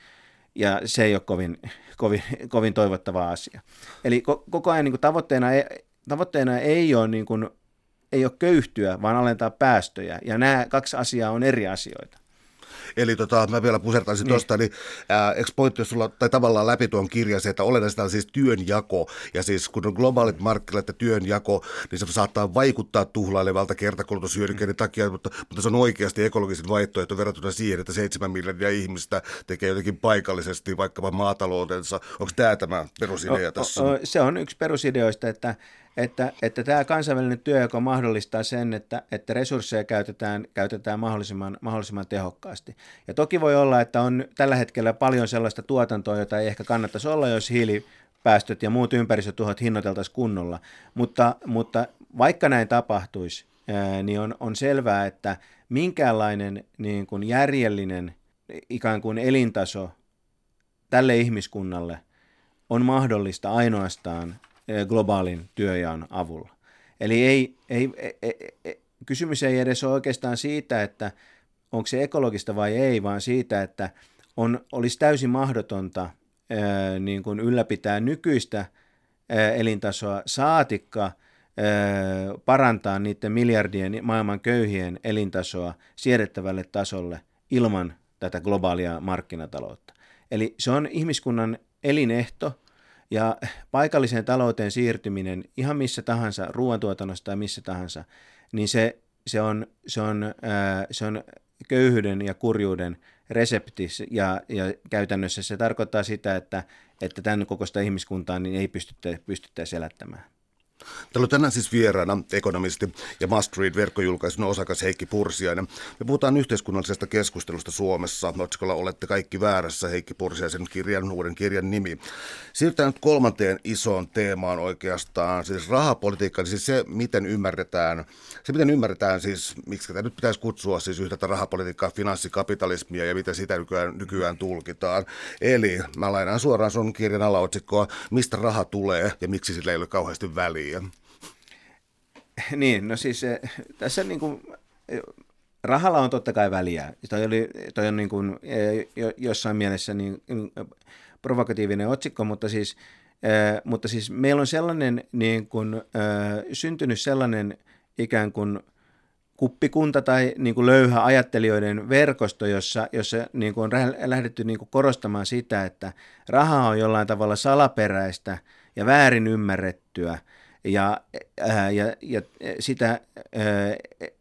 Ja se ei ole kovin, kovin, kovin toivottava asia. Eli koko ajan niin kuin tavoitteena, ei, tavoitteena ei ole, niin kuin, ei ole köyhtyä, vaan alentaa päästöjä. Ja nämä kaksi asiaa on eri asioita. Eli tota, mä vielä pusertaisin niin. tuosta, niin ää, eikö pointti sulla, tai tavallaan läpi tuon kirjan se, että olennaista on siis työnjako, ja siis kun on globaalit markkinat ja työnjako, niin se saattaa vaikuttaa tuhlailevalta kertakulutushyödykkeiden mm. takia, mutta, mutta se on oikeasti ekologisin vaihtoehto verrattuna siihen, että seitsemän miljardia ihmistä tekee jotenkin paikallisesti vaikkapa maataloutensa. Onko tämä tämä perusidea tässä? O, o, se on yksi perusideoista, että että, että tämä kansainvälinen työjako mahdollistaa sen, että, että resursseja käytetään, käytetään mahdollisimman, mahdollisimman tehokkaasti. Ja toki voi olla, että on tällä hetkellä paljon sellaista tuotantoa, jota ei ehkä kannattaisi olla, jos hiilipäästöt ja muut ympäristötuhot hinnoiteltaisiin kunnolla. Mutta, mutta vaikka näin tapahtuisi, niin on, on selvää, että minkäänlainen niin kuin järjellinen ikään kuin elintaso tälle ihmiskunnalle on mahdollista ainoastaan globaalin työjaon avulla. Eli ei, ei, ei, ei, kysymys ei edes ole oikeastaan siitä, että onko se ekologista vai ei, vaan siitä, että on, olisi täysin mahdotonta eh, niin kuin ylläpitää nykyistä eh, elintasoa saatikka ää, parantaa niiden miljardien maailman köyhien elintasoa siedettävälle tasolle ilman tätä globaalia markkinataloutta. Eli se on ihmiskunnan elinehto – ja paikalliseen talouteen siirtyminen ihan missä tahansa, ruoantuotannosta tai missä tahansa, niin se, se, on, se, on, ää, se on köyhyyden ja kurjuuden resepti ja, ja käytännössä se tarkoittaa sitä, että, että tämän kokoista ihmiskuntaa niin ei pystyttäisi elättämään. Täällä on tänään siis vieraana ekonomisti ja Must Read-verkkojulkaisun osakas Heikki Pursiainen. Me puhutaan yhteiskunnallisesta keskustelusta Suomessa. Otsikolla Olette kaikki väärässä, Heikki Pursiaisen kirjan, uuden kirjan nimi. Siirrytään nyt kolmanteen isoon teemaan oikeastaan, siis rahapolitiikka, siis se, miten ymmärretään, se miten ymmärretään siis, miksi tätä nyt pitäisi kutsua siis yhtä rahapolitiikkaa, finanssikapitalismia ja miten sitä nykyään, nykyään tulkitaan. Eli mä lainaan suoraan sun kirjan alaotsikkoa, mistä raha tulee ja miksi sillä ei ole kauheasti väliä liian. Niin, no siis eh, tässä niin kuin, eh, rahalla on totta kai väliä. Toi, oli, toi on niin kuin, eh, jossain mielessä niin, provokatiivinen otsikko, mutta siis, mutta siis meillä on sellainen niin kuin, syntynyt sellainen ikään kuin kuppikunta tai niin kuin löyhä ajattelijoiden verkosto, jossa, jossa niin kuin on lähdetty niin kuin korostamaan sitä, että raha on jollain tavalla salaperäistä ja väärin ymmärrettyä – ja, ää, ja, ja sitä ää,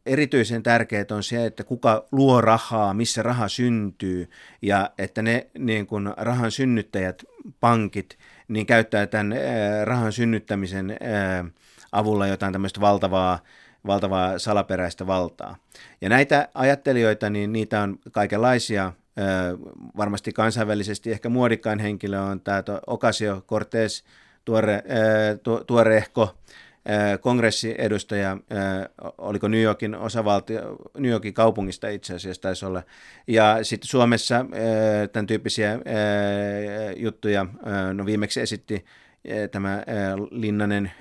erityisen tärkeää on se, että kuka luo rahaa, missä raha syntyy ja että ne niin kuin rahan synnyttäjät, pankit, niin käyttää tämän ää, rahan synnyttämisen ää, avulla jotain tämmöistä valtavaa, valtavaa salaperäistä valtaa. Ja näitä ajattelijoita, niin niitä on kaikenlaisia. Varmasti kansainvälisesti ehkä muodikkain henkilö on tämä Ocasio Cortez, tuore, tu, tuoreehko kongressiedustaja, oliko New Yorkin osavaltio, New Yorkin kaupungista itse asiassa taisi olla. Ja sitten Suomessa tämän tyyppisiä juttuja, no viimeksi esitti tämä Linnanen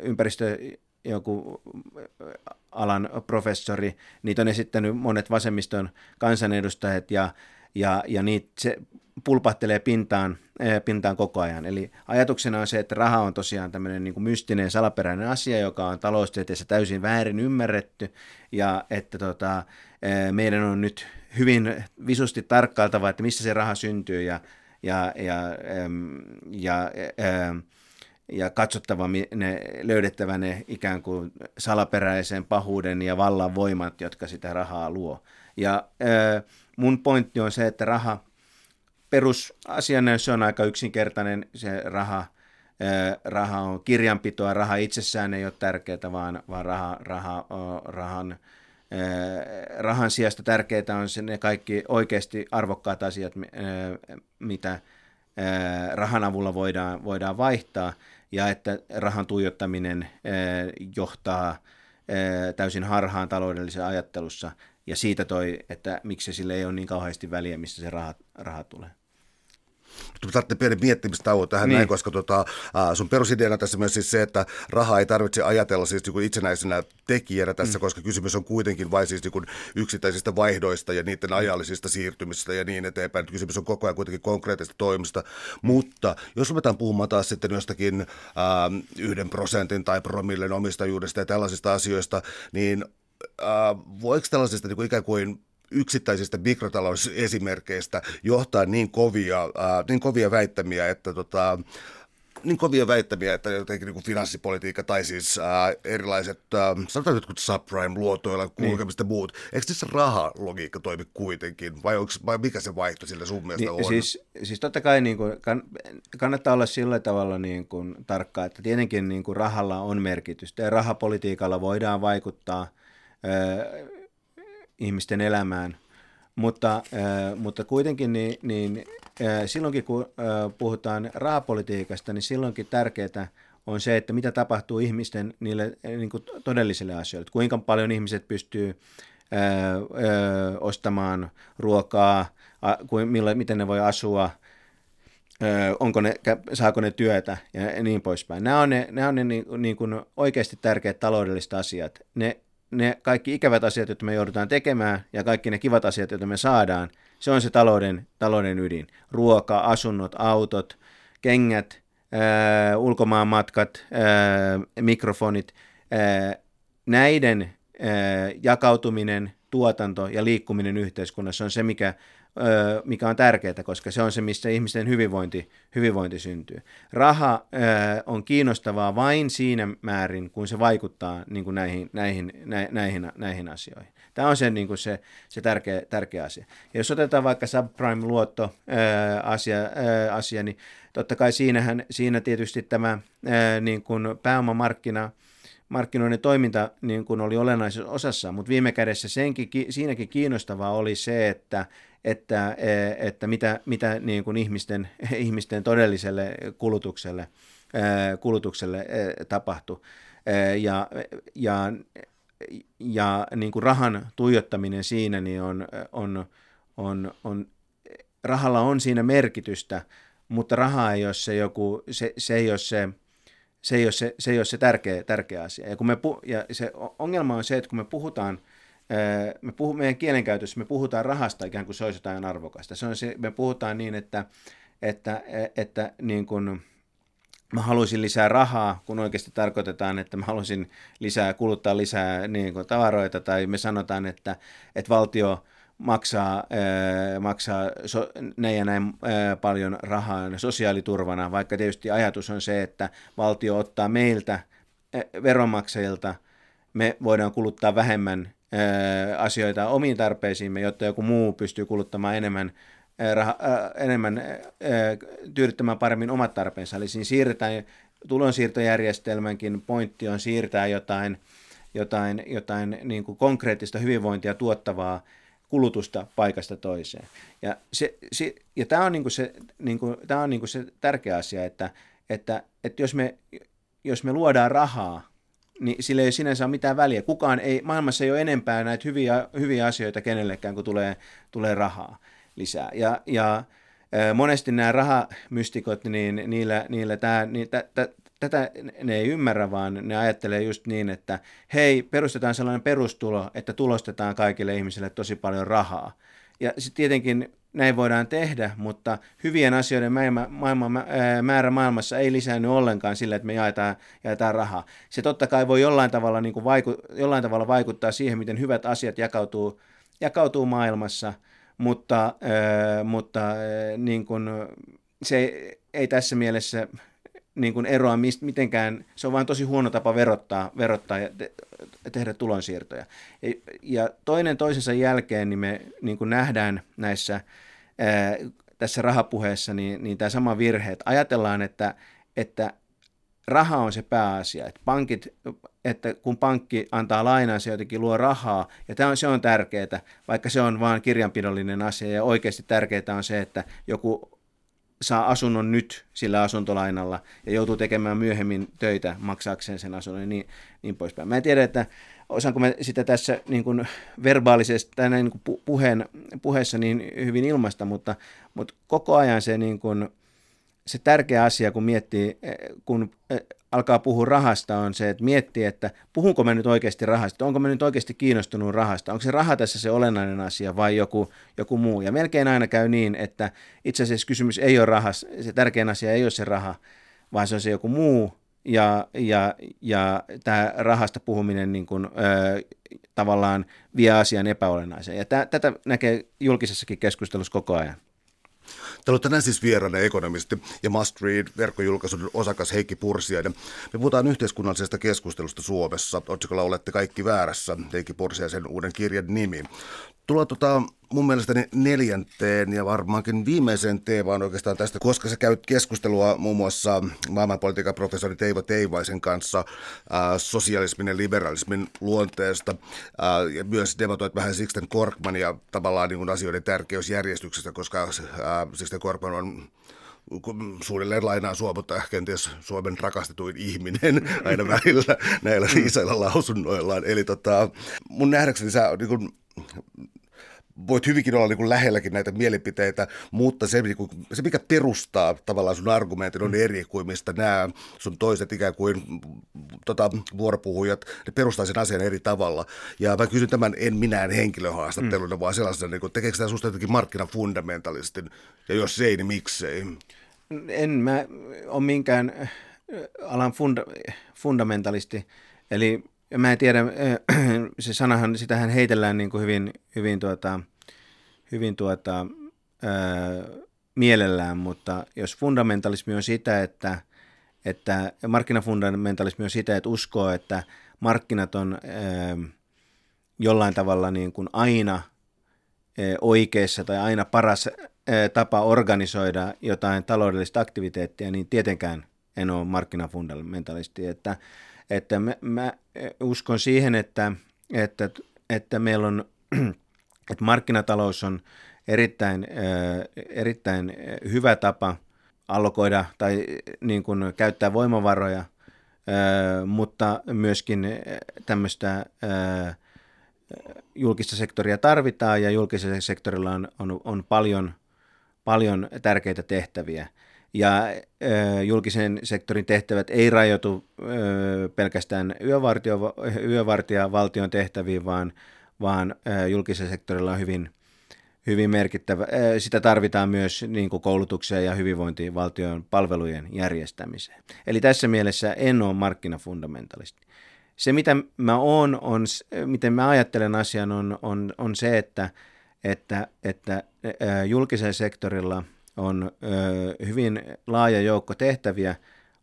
ympäristö joku alan professori, niitä on esittänyt monet vasemmiston kansanedustajat ja, ja, ja niitä, se pulpahtelee pintaan, eh, pintaan koko ajan. Eli ajatuksena on se, että raha on tosiaan tämmöinen niin kuin mystinen, salaperäinen asia, joka on taloustieteessä täysin väärin ymmärretty, ja että tota, eh, meidän on nyt hyvin visusti tarkkailtava, että missä se raha syntyy, ja, ja, ja, ja, ja, ja katsottava, ne, löydettävä ne ikään kuin salaperäisen pahuuden ja vallan voimat, jotka sitä rahaa luo. Ja eh, mun pointti on se, että raha perusasiana se on aika yksinkertainen, se raha, raha on kirjanpitoa, raha itsessään ei ole tärkeää, vaan, vaan raha, raha, rahan, rahan sijasta tärkeää on se, ne kaikki oikeasti arvokkaat asiat, mitä rahan avulla voidaan, voidaan vaihtaa, ja että rahan tuijottaminen johtaa täysin harhaan taloudellisessa ajattelussa, ja siitä toi, että miksi sille ei ole niin kauheasti väliä, mistä se raha, raha tulee. Tarvitsee pieni miettimistauon tähän niin. näin, koska tota, sun perusideana tässä myös siis se, että rahaa ei tarvitse ajatella siis niin itsenäisenä tekijänä tässä, mm. koska kysymys on kuitenkin vain siis niin yksittäisistä vaihdoista ja niiden ajallisista siirtymistä ja niin eteenpäin. Kysymys on koko ajan kuitenkin konkreettisista toimista, mutta jos ruvetaan puhumaan taas sitten jostakin yhden prosentin tai promillen omistajuudesta ja tällaisista asioista, niin ää, voiko tällaisista niin kuin ikään kuin yksittäisistä mikrotalousesimerkkeistä johtaa niin kovia, ää, niin kovia väittämiä, että tota, niin kovia väittämiä, että jotenkin niin kuin finanssipolitiikka tai siis ää, erilaiset, ää, sanotaan jotkut subprime-luotoilla kulkemista niin. muut, eikö tässä rahalogiikka toimi kuitenkin, vai, onko, vai mikä se vaihto sillä sun mielestä niin, on? Siis, siis totta kai niin kuin, kann, kannattaa olla sillä tavalla niin kuin, tarkka, että tietenkin niin kuin, rahalla on merkitystä ja rahapolitiikalla voidaan vaikuttaa ihmisten elämään. Mutta, äh, mutta kuitenkin niin, niin äh, silloinkin kun äh, puhutaan rahapolitiikasta, niin silloinkin tärkeää on se, että mitä tapahtuu ihmisten niille niin kuin todellisille asioille. Kuinka paljon ihmiset pystyy ostamaan ruokaa, kuin, millä, miten ne voi asua, onko ne, saako ne työtä ja niin poispäin. Nämä on ne, nämä on ne niin, niin kuin oikeasti tärkeät taloudelliset asiat. Ne ne kaikki ikävät asiat, joita me joudutaan tekemään, ja kaikki ne kivat asiat, joita me saadaan, se on se talouden, talouden ydin. Ruoka, asunnot, autot, kengät, ää, ulkomaanmatkat, ää, mikrofonit, ää, näiden ää, jakautuminen, tuotanto ja liikkuminen yhteiskunnassa on se, mikä mikä on tärkeää, koska se on se, missä ihmisten hyvinvointi, hyvinvointi syntyy. Raha on kiinnostavaa vain siinä määrin, kun se vaikuttaa niin kuin näihin, näihin, näihin, näihin asioihin. Tämä on se, niin kuin se, se tärkeä, tärkeä asia. Ja jos otetaan vaikka subprime-luotto asia, asia, niin totta kai siinähän, siinä tietysti tämä niin kuin pääomamarkkina, markkinoiden toiminta niin kuin oli olennaisessa osassa, mutta viime kädessä senkin, siinäkin kiinnostavaa oli se, että että, e, että mitä, mitä niin kuin ihmisten, ihmisten todelliselle kulutukselle, e, kulutukselle e, tapahtui. Ja, ja, ja niin kuin rahan tuijottaminen siinä niin on, on, on, on, rahalla on siinä merkitystä, mutta raha ei ole se joku, se, se ei ole se, se ei ole se, se, ei ole se tärkeä, tärkeä asia. Ja, kun me pu, ja se ongelma on se, että kun me puhutaan me puhu, meidän kielenkäytössä me puhutaan rahasta ikään kuin se olisi jotain arvokasta. Se on se, me puhutaan niin, että, että, että niin kuin, mä haluaisin lisää rahaa, kun oikeasti tarkoitetaan, että mä haluaisin lisää, kuluttaa lisää niin kuin tavaroita, tai me sanotaan, että, että valtio maksaa, ää, maksaa so, näin ja näin ää, paljon rahaa sosiaaliturvana, vaikka tietysti ajatus on se, että valtio ottaa meiltä ää, veronmaksajilta, me voidaan kuluttaa vähemmän asioita omiin tarpeisiimme, jotta joku muu pystyy kuluttamaan enemmän, rah, enemmän tyydyttämään paremmin omat tarpeensa. Eli siinä siirretään tulonsiirtojärjestelmänkin pointti on siirtää jotain, jotain, jotain niin kuin konkreettista hyvinvointia tuottavaa kulutusta paikasta toiseen. Ja, se, se, ja tämä on, niin kuin se, niin kuin, tämä on niin kuin se tärkeä asia, että, että, että jos, me, jos me luodaan rahaa niin sillä ei sinänsä ole mitään väliä. Kukaan ei, maailmassa ei ole enempää näitä hyviä, hyviä asioita kenellekään, kun tulee, tulee rahaa lisää. Ja, ja monesti nämä rahamystikot, niin niillä, niillä tämä, niin, tä, tä, tätä ne ei ymmärrä, vaan ne ajattelee just niin, että hei, perustetaan sellainen perustulo, että tulostetaan kaikille ihmisille tosi paljon rahaa. Ja sitten tietenkin näin voidaan tehdä, mutta hyvien asioiden maailma, määrä maailmassa ei lisäänny ollenkaan sillä, että me jaetaan, jaetaan rahaa. Se totta kai voi jollain tavalla, niin kuin vaiku, jollain tavalla vaikuttaa siihen, miten hyvät asiat jakautuu, jakautuu maailmassa, mutta, mutta niin kuin, se ei tässä mielessä niin kuin eroa mist, mitenkään, se on vain tosi huono tapa verottaa, verottaa ja te, tehdä tulonsiirtoja. Ja toinen toisensa jälkeen niin me niin kuin nähdään näissä ää, tässä rahapuheessa niin, niin tämä sama virhe, että ajatellaan, että, että raha on se pääasia, että pankit, että kun pankki antaa lainaa, se jotenkin luo rahaa, ja tämä on, se on tärkeää, vaikka se on vain kirjanpidollinen asia, ja oikeasti tärkeää on se, että joku saa asunnon nyt sillä asuntolainalla ja joutuu tekemään myöhemmin töitä maksaakseen sen asunnon ja niin, niin poispäin. Mä en tiedä, että osaanko mä sitä tässä niin kuin verbaalisesti tai niin kuin puheen, puheessa niin hyvin ilmaista, mutta, mutta koko ajan se, niin kuin, se tärkeä asia, kun miettii, kun alkaa puhua rahasta, on se, että miettii, että puhunko mä nyt oikeasti rahasta, onko mä nyt oikeasti kiinnostunut rahasta, onko se raha tässä se olennainen asia vai joku, joku muu. Ja melkein aina käy niin, että itse asiassa kysymys ei ole rahas, se tärkein asia ei ole se raha, vaan se on se joku muu, ja, ja, ja tämä rahasta puhuminen niin kuin, ö, tavallaan vie asian epäolennaiseen. Ja t- tätä näkee julkisessakin keskustelussa koko ajan. Täällä on tänään siis vieraana ekonomisti ja Must Read-verkkojulkaisun osakas Heikki Pursiainen. Me puhutaan yhteiskunnallisesta keskustelusta Suomessa. Otsikolla olette kaikki väärässä, Heikki Pursiaisen uuden kirjan nimi. Tullaan tota, mun mielestäni neljänteen ja varmaankin viimeiseen teemaan oikeastaan tästä, koska sä käyt keskustelua muun muassa maailmanpolitiikan professori Teivo Teivaisen kanssa ää, sosialismin ja liberalismin luonteesta ää, ja myös debatoit vähän Sixten Korkmania tavallaan niin kuin asioiden tärkeysjärjestyksestä, koska ää, Sixten Korkman on suunnilleen lainaa mutta kenties Suomen rakastetuin ihminen aina välillä näillä viisailla lausunnoillaan. Eli tota, mun nähdäkseni sä niin kun, voit hyvinkin olla niin kuin lähelläkin näitä mielipiteitä, mutta se, niin kuin, se, mikä perustaa tavallaan sun argumentin, on mm. eri kuin mistä nämä sun toiset ikään kuin tota, vuoropuhujat, ne perustaa sen asian eri tavalla. Ja mä kysyn tämän en minään henkilöhaastatteluna, mm. vaan sellaisena, niin kuin, tekeekö tämä susta jotenkin markkinafundamentalistin, ja jos ei, niin miksei? En mä ole minkään alan funda, fundamentalisti, eli mä en tiedä, se sanahan, sitähän heitellään niin kuin hyvin, hyvin, tuota, hyvin tuota, ää, mielellään, mutta jos fundamentalismi on sitä, että, että markkinafundamentalismi on sitä, että uskoo, että markkinat on ää, jollain tavalla niin kuin aina ää, oikeassa tai aina paras ää, tapa organisoida jotain taloudellista aktiviteettia, niin tietenkään en ole markkinafundamentalisti, että että mä, mä uskon siihen, että, että, että meillä on, että markkinatalous on erittäin, erittäin hyvä tapa allokoida tai niin kuin käyttää voimavaroja, mutta myöskin tämmöistä julkista sektoria tarvitaan ja julkisella sektorilla on, on, on paljon, paljon tärkeitä tehtäviä. Ja julkisen sektorin tehtävät ei rajoitu pelkästään yövartio, yövartija valtion tehtäviin, vaan, vaan julkisella sektorilla on hyvin, hyvin merkittävä. Sitä tarvitaan myös niin kuin koulutukseen ja hyvinvointiin valtion palvelujen järjestämiseen. Eli tässä mielessä en ole markkinafundamentalisti. Se, mitä mä oon, on, miten mä ajattelen asian, on, on, on se, että, että, että julkisella sektorilla – on ö, hyvin laaja joukko tehtäviä,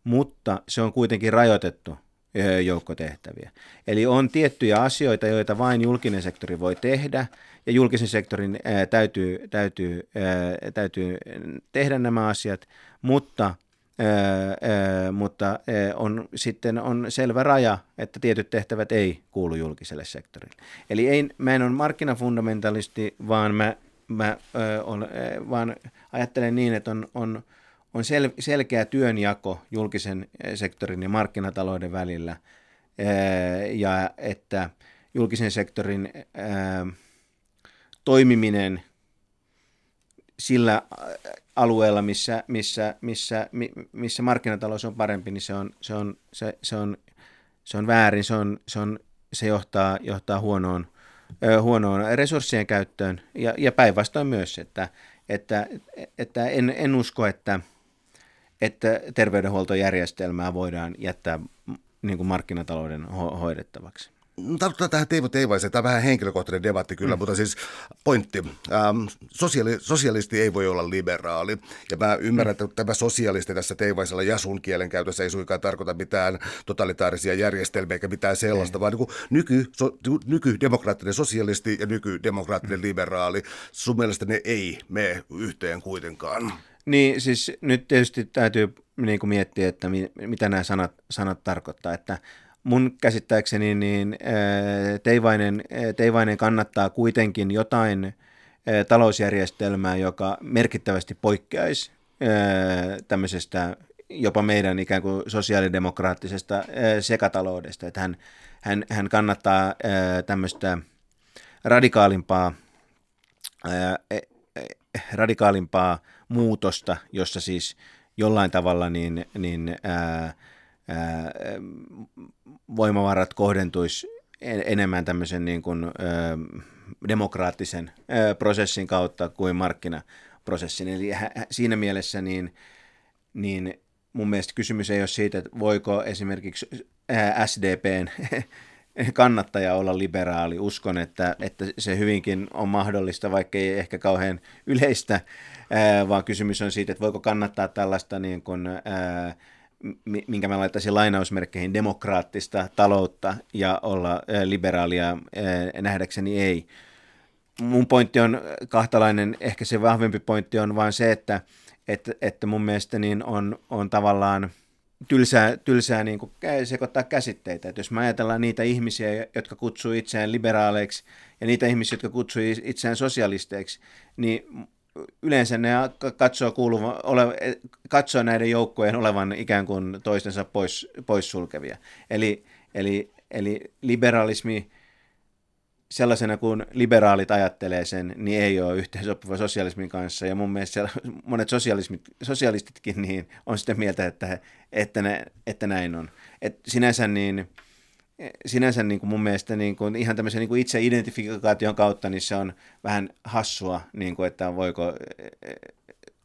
mutta se on kuitenkin rajoitettu ö, joukko tehtäviä. Eli on tiettyjä asioita, joita vain julkinen sektori voi tehdä, ja julkisen sektorin ö, täytyy, täytyy, ö, täytyy tehdä nämä asiat, mutta Öö, mutta on, sitten on selvä raja, että tietyt tehtävät ei kuulu julkiselle sektorille. Eli ei, mä en ole markkinafundamentalisti, vaan mä, mä ö, on, vaan ajattelen niin, että on, on, on sel, selkeä työnjako julkisen sektorin ja markkinatalouden välillä eh, ja että julkisen sektorin eh, toimiminen sillä alueella, missä, missä, missä, missä markkinatalous on parempi, niin se on, se on, se, se on, se on väärin, se, on, se, on, se johtaa, johtaa huonoon, huonoon resurssien käyttöön ja, ja päinvastoin myös, että, että, että en, en usko, että, että terveydenhuoltojärjestelmää voidaan jättää niin kuin markkinatalouden ho- hoidettavaksi. Tarkoittaa tähän Teivo Teivaiseen, tämä on vähän henkilökohtainen debatti kyllä, mm. mutta siis pointti. Ähm, sosiaali, sosialisti ei voi olla liberaali. Ja mä ymmärrän, mm. että tämä sosialisti tässä Teivaisella ja sun kielen käytössä ei suinkaan tarkoita mitään totalitaarisia järjestelmiä eikä mitään sellaista, ei. vaan niin nyky, so, nykydemokraattinen sosialisti ja nykydemokraattinen mm. liberaali, sun mielestä ne ei mene yhteen kuitenkaan. Niin, siis nyt tietysti täytyy niin kuin miettiä, että mitä nämä sanat, sanat tarkoittaa, että mun käsittääkseni niin Teivainen, Teivainen kannattaa kuitenkin jotain talousjärjestelmää, joka merkittävästi poikkeaisi tämmöisestä jopa meidän ikään kuin sosiaalidemokraattisesta sekataloudesta. Että hän, hän, hän kannattaa tämmöistä radikaalimpaa, e, e, radikaalimpaa muutosta, jossa siis jollain tavalla niin, niin ää, voimavarat kohdentuisi enemmän tämmöisen niin kuin, demokraattisen prosessin kautta kuin markkinaprosessin. Eli siinä mielessä niin, niin mun mielestä kysymys ei ole siitä, että voiko esimerkiksi SDPn kannattaja olla liberaali. Uskon, että, että se hyvinkin on mahdollista, vaikka ei ehkä kauhean yleistä, vaan kysymys on siitä, että voiko kannattaa tällaista niin kuin, ää, minkä mä laittaisin lainausmerkkeihin, demokraattista taloutta ja olla liberaalia, nähdäkseni ei. Mun pointti on kahtalainen, ehkä se vahvempi pointti on vaan se, että, että, että mun mielestä niin on, on tavallaan – tylsää, tylsää niin kuin sekoittaa käsitteitä. Että jos me ajatellaan niitä ihmisiä, jotka kutsuu itseään liberaaleiksi ja niitä ihmisiä, jotka kutsuu itseään sosialisteiksi, niin yleensä ne katsoo, kuuluva, ole, katsoo näiden joukkojen olevan ikään kuin toistensa pois, poissulkevia. Eli, eli, eli liberalismi sellaisena kuin liberaalit ajattelee sen, niin ei ole yhteensopiva sosialismin kanssa. Ja mun mielestä monet sosialistitkin niin on sitä mieltä, että, että, ne, että näin on. Et sinänsä niin, sinänsä niin kuin mun mielestä niin kuin ihan tämmöisen niin kuin itse-identifikaation kautta niin se on vähän hassua, niin kuin, että voiko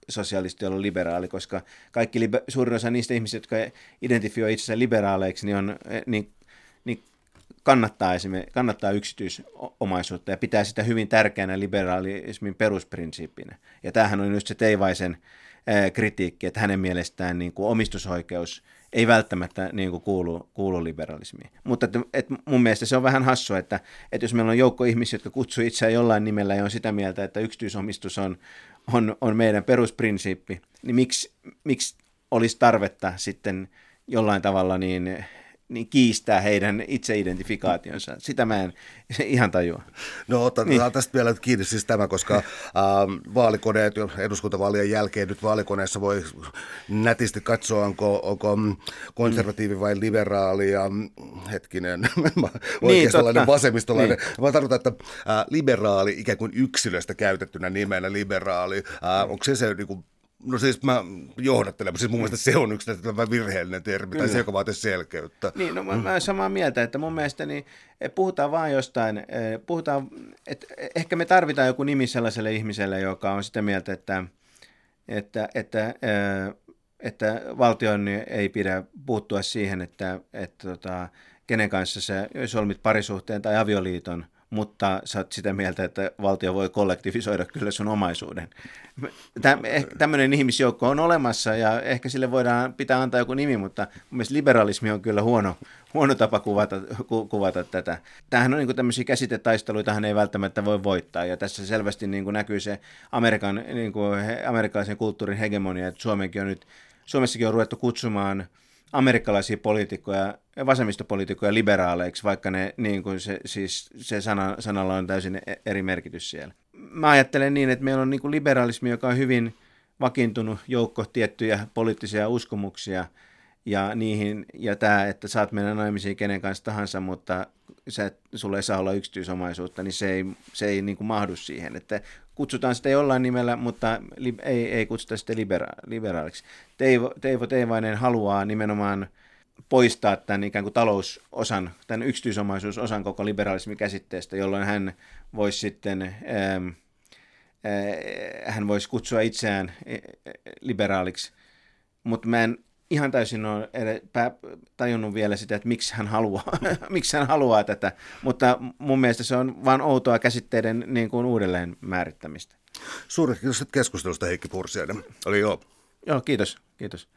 sosialisti olla liberaali, koska kaikki, suurin osa niistä ihmisistä, jotka identifioi itsensä liberaaleiksi, niin, on, niin, niin kannattaa, esimerkiksi, kannattaa yksityisomaisuutta ja pitää sitä hyvin tärkeänä liberaalismin perusprinsiippinä. Ja tämähän on just se Teivaisen kritiikki, että hänen mielestään niin kuin omistusoikeus ei välttämättä niin kuin kuulu, kuulu liberalismiin. Mutta että, että mun mielestä se on vähän hassua, että, että jos meillä on joukko ihmisiä, jotka kutsuu itseään jollain nimellä ja on sitä mieltä, että yksityisomistus on, on, on meidän perusprinsiippi, niin miksi, miksi olisi tarvetta sitten jollain tavalla niin niin kiistää heidän itseidentifikaationsa. Sitä mä en ihan tajua. No otetaan niin. tästä vielä kiinni siis tämä, koska äh, vaalikoneet eduskuntavaalien jälkeen nyt vaalikoneessa voi nätisti katsoa, onko, onko konservatiivi vai liberaali ja hetkinen, oikein niin, vasemmistolainen. Niin. Mä tarkoitan, että äh, liberaali ikään kuin yksilöstä käytettynä nimenä liberaali, äh, onko se se niin kuin, No siis mä johdattelen, siis mun mielestä se on yksi virheellinen termi, tai se, joka vaatii selkeyttä. Niin, no mä, mä olen samaa mieltä, että mun mielestä niin, eh, puhutaan vaan jostain, eh, puhutaan, että ehkä me tarvitaan joku nimi sellaiselle ihmiselle, joka on sitä mieltä, että, että, että, eh, että valtion ei pidä puuttua siihen, että, että tota, kenen kanssa sä solmit parisuhteen tai avioliiton – mutta sä oot sitä mieltä, että valtio voi kollektivisoida kyllä sun omaisuuden. Eh, tämmöinen ihmisjoukko on olemassa ja ehkä sille voidaan pitää antaa joku nimi, mutta mun mielestä liberalismi on kyllä huono, huono tapa kuvata, ku, kuvata tätä. Tämähän on niin tämmöisiä käsitetaisteluita, ei välttämättä voi voittaa ja tässä selvästi niin kuin näkyy se Amerikan, niin kuin amerikkalaisen kulttuurin hegemonia, että Suomenkin on nyt, Suomessakin on ruvettu kutsumaan – amerikkalaisia poliitikkoja, vasemmistopoliitikkoja liberaaleiksi, vaikka ne, niin kuin se, siis se sana, sanalla on täysin e-, eri merkitys siellä. Mä ajattelen niin, että meillä on niin kuin liberalismi, joka on hyvin vakiintunut joukko tiettyjä poliittisia uskomuksia, ja, niihin, ja tämä, että saat mennä naimisiin kenen kanssa tahansa, mutta se, sulla ei saa olla yksityisomaisuutta, niin se ei, se ei niin kuin mahdu siihen. Että kutsutaan sitä jollain nimellä, mutta li, ei, ei kutsuta sitä libera- liberaaliksi. Teivo, Teivo Teivainen haluaa nimenomaan poistaa tämän ikään kuin talousosan, tämän yksityisomaisuusosan koko liberalismin käsitteestä, jolloin hän voisi sitten, ähm, äh, hän voisi kutsua itseään liberaaliksi, mutta mä en ihan täysin ole tajunnut vielä sitä, että miksi hän haluaa, miksi hän haluaa tätä, mutta mun mielestä se on vain outoa käsitteiden niin kuin uudelleen määrittämistä. Suuret kiitos keskustelusta Heikki Pursiainen. Oli joo. Joo, kiitos. kiitos.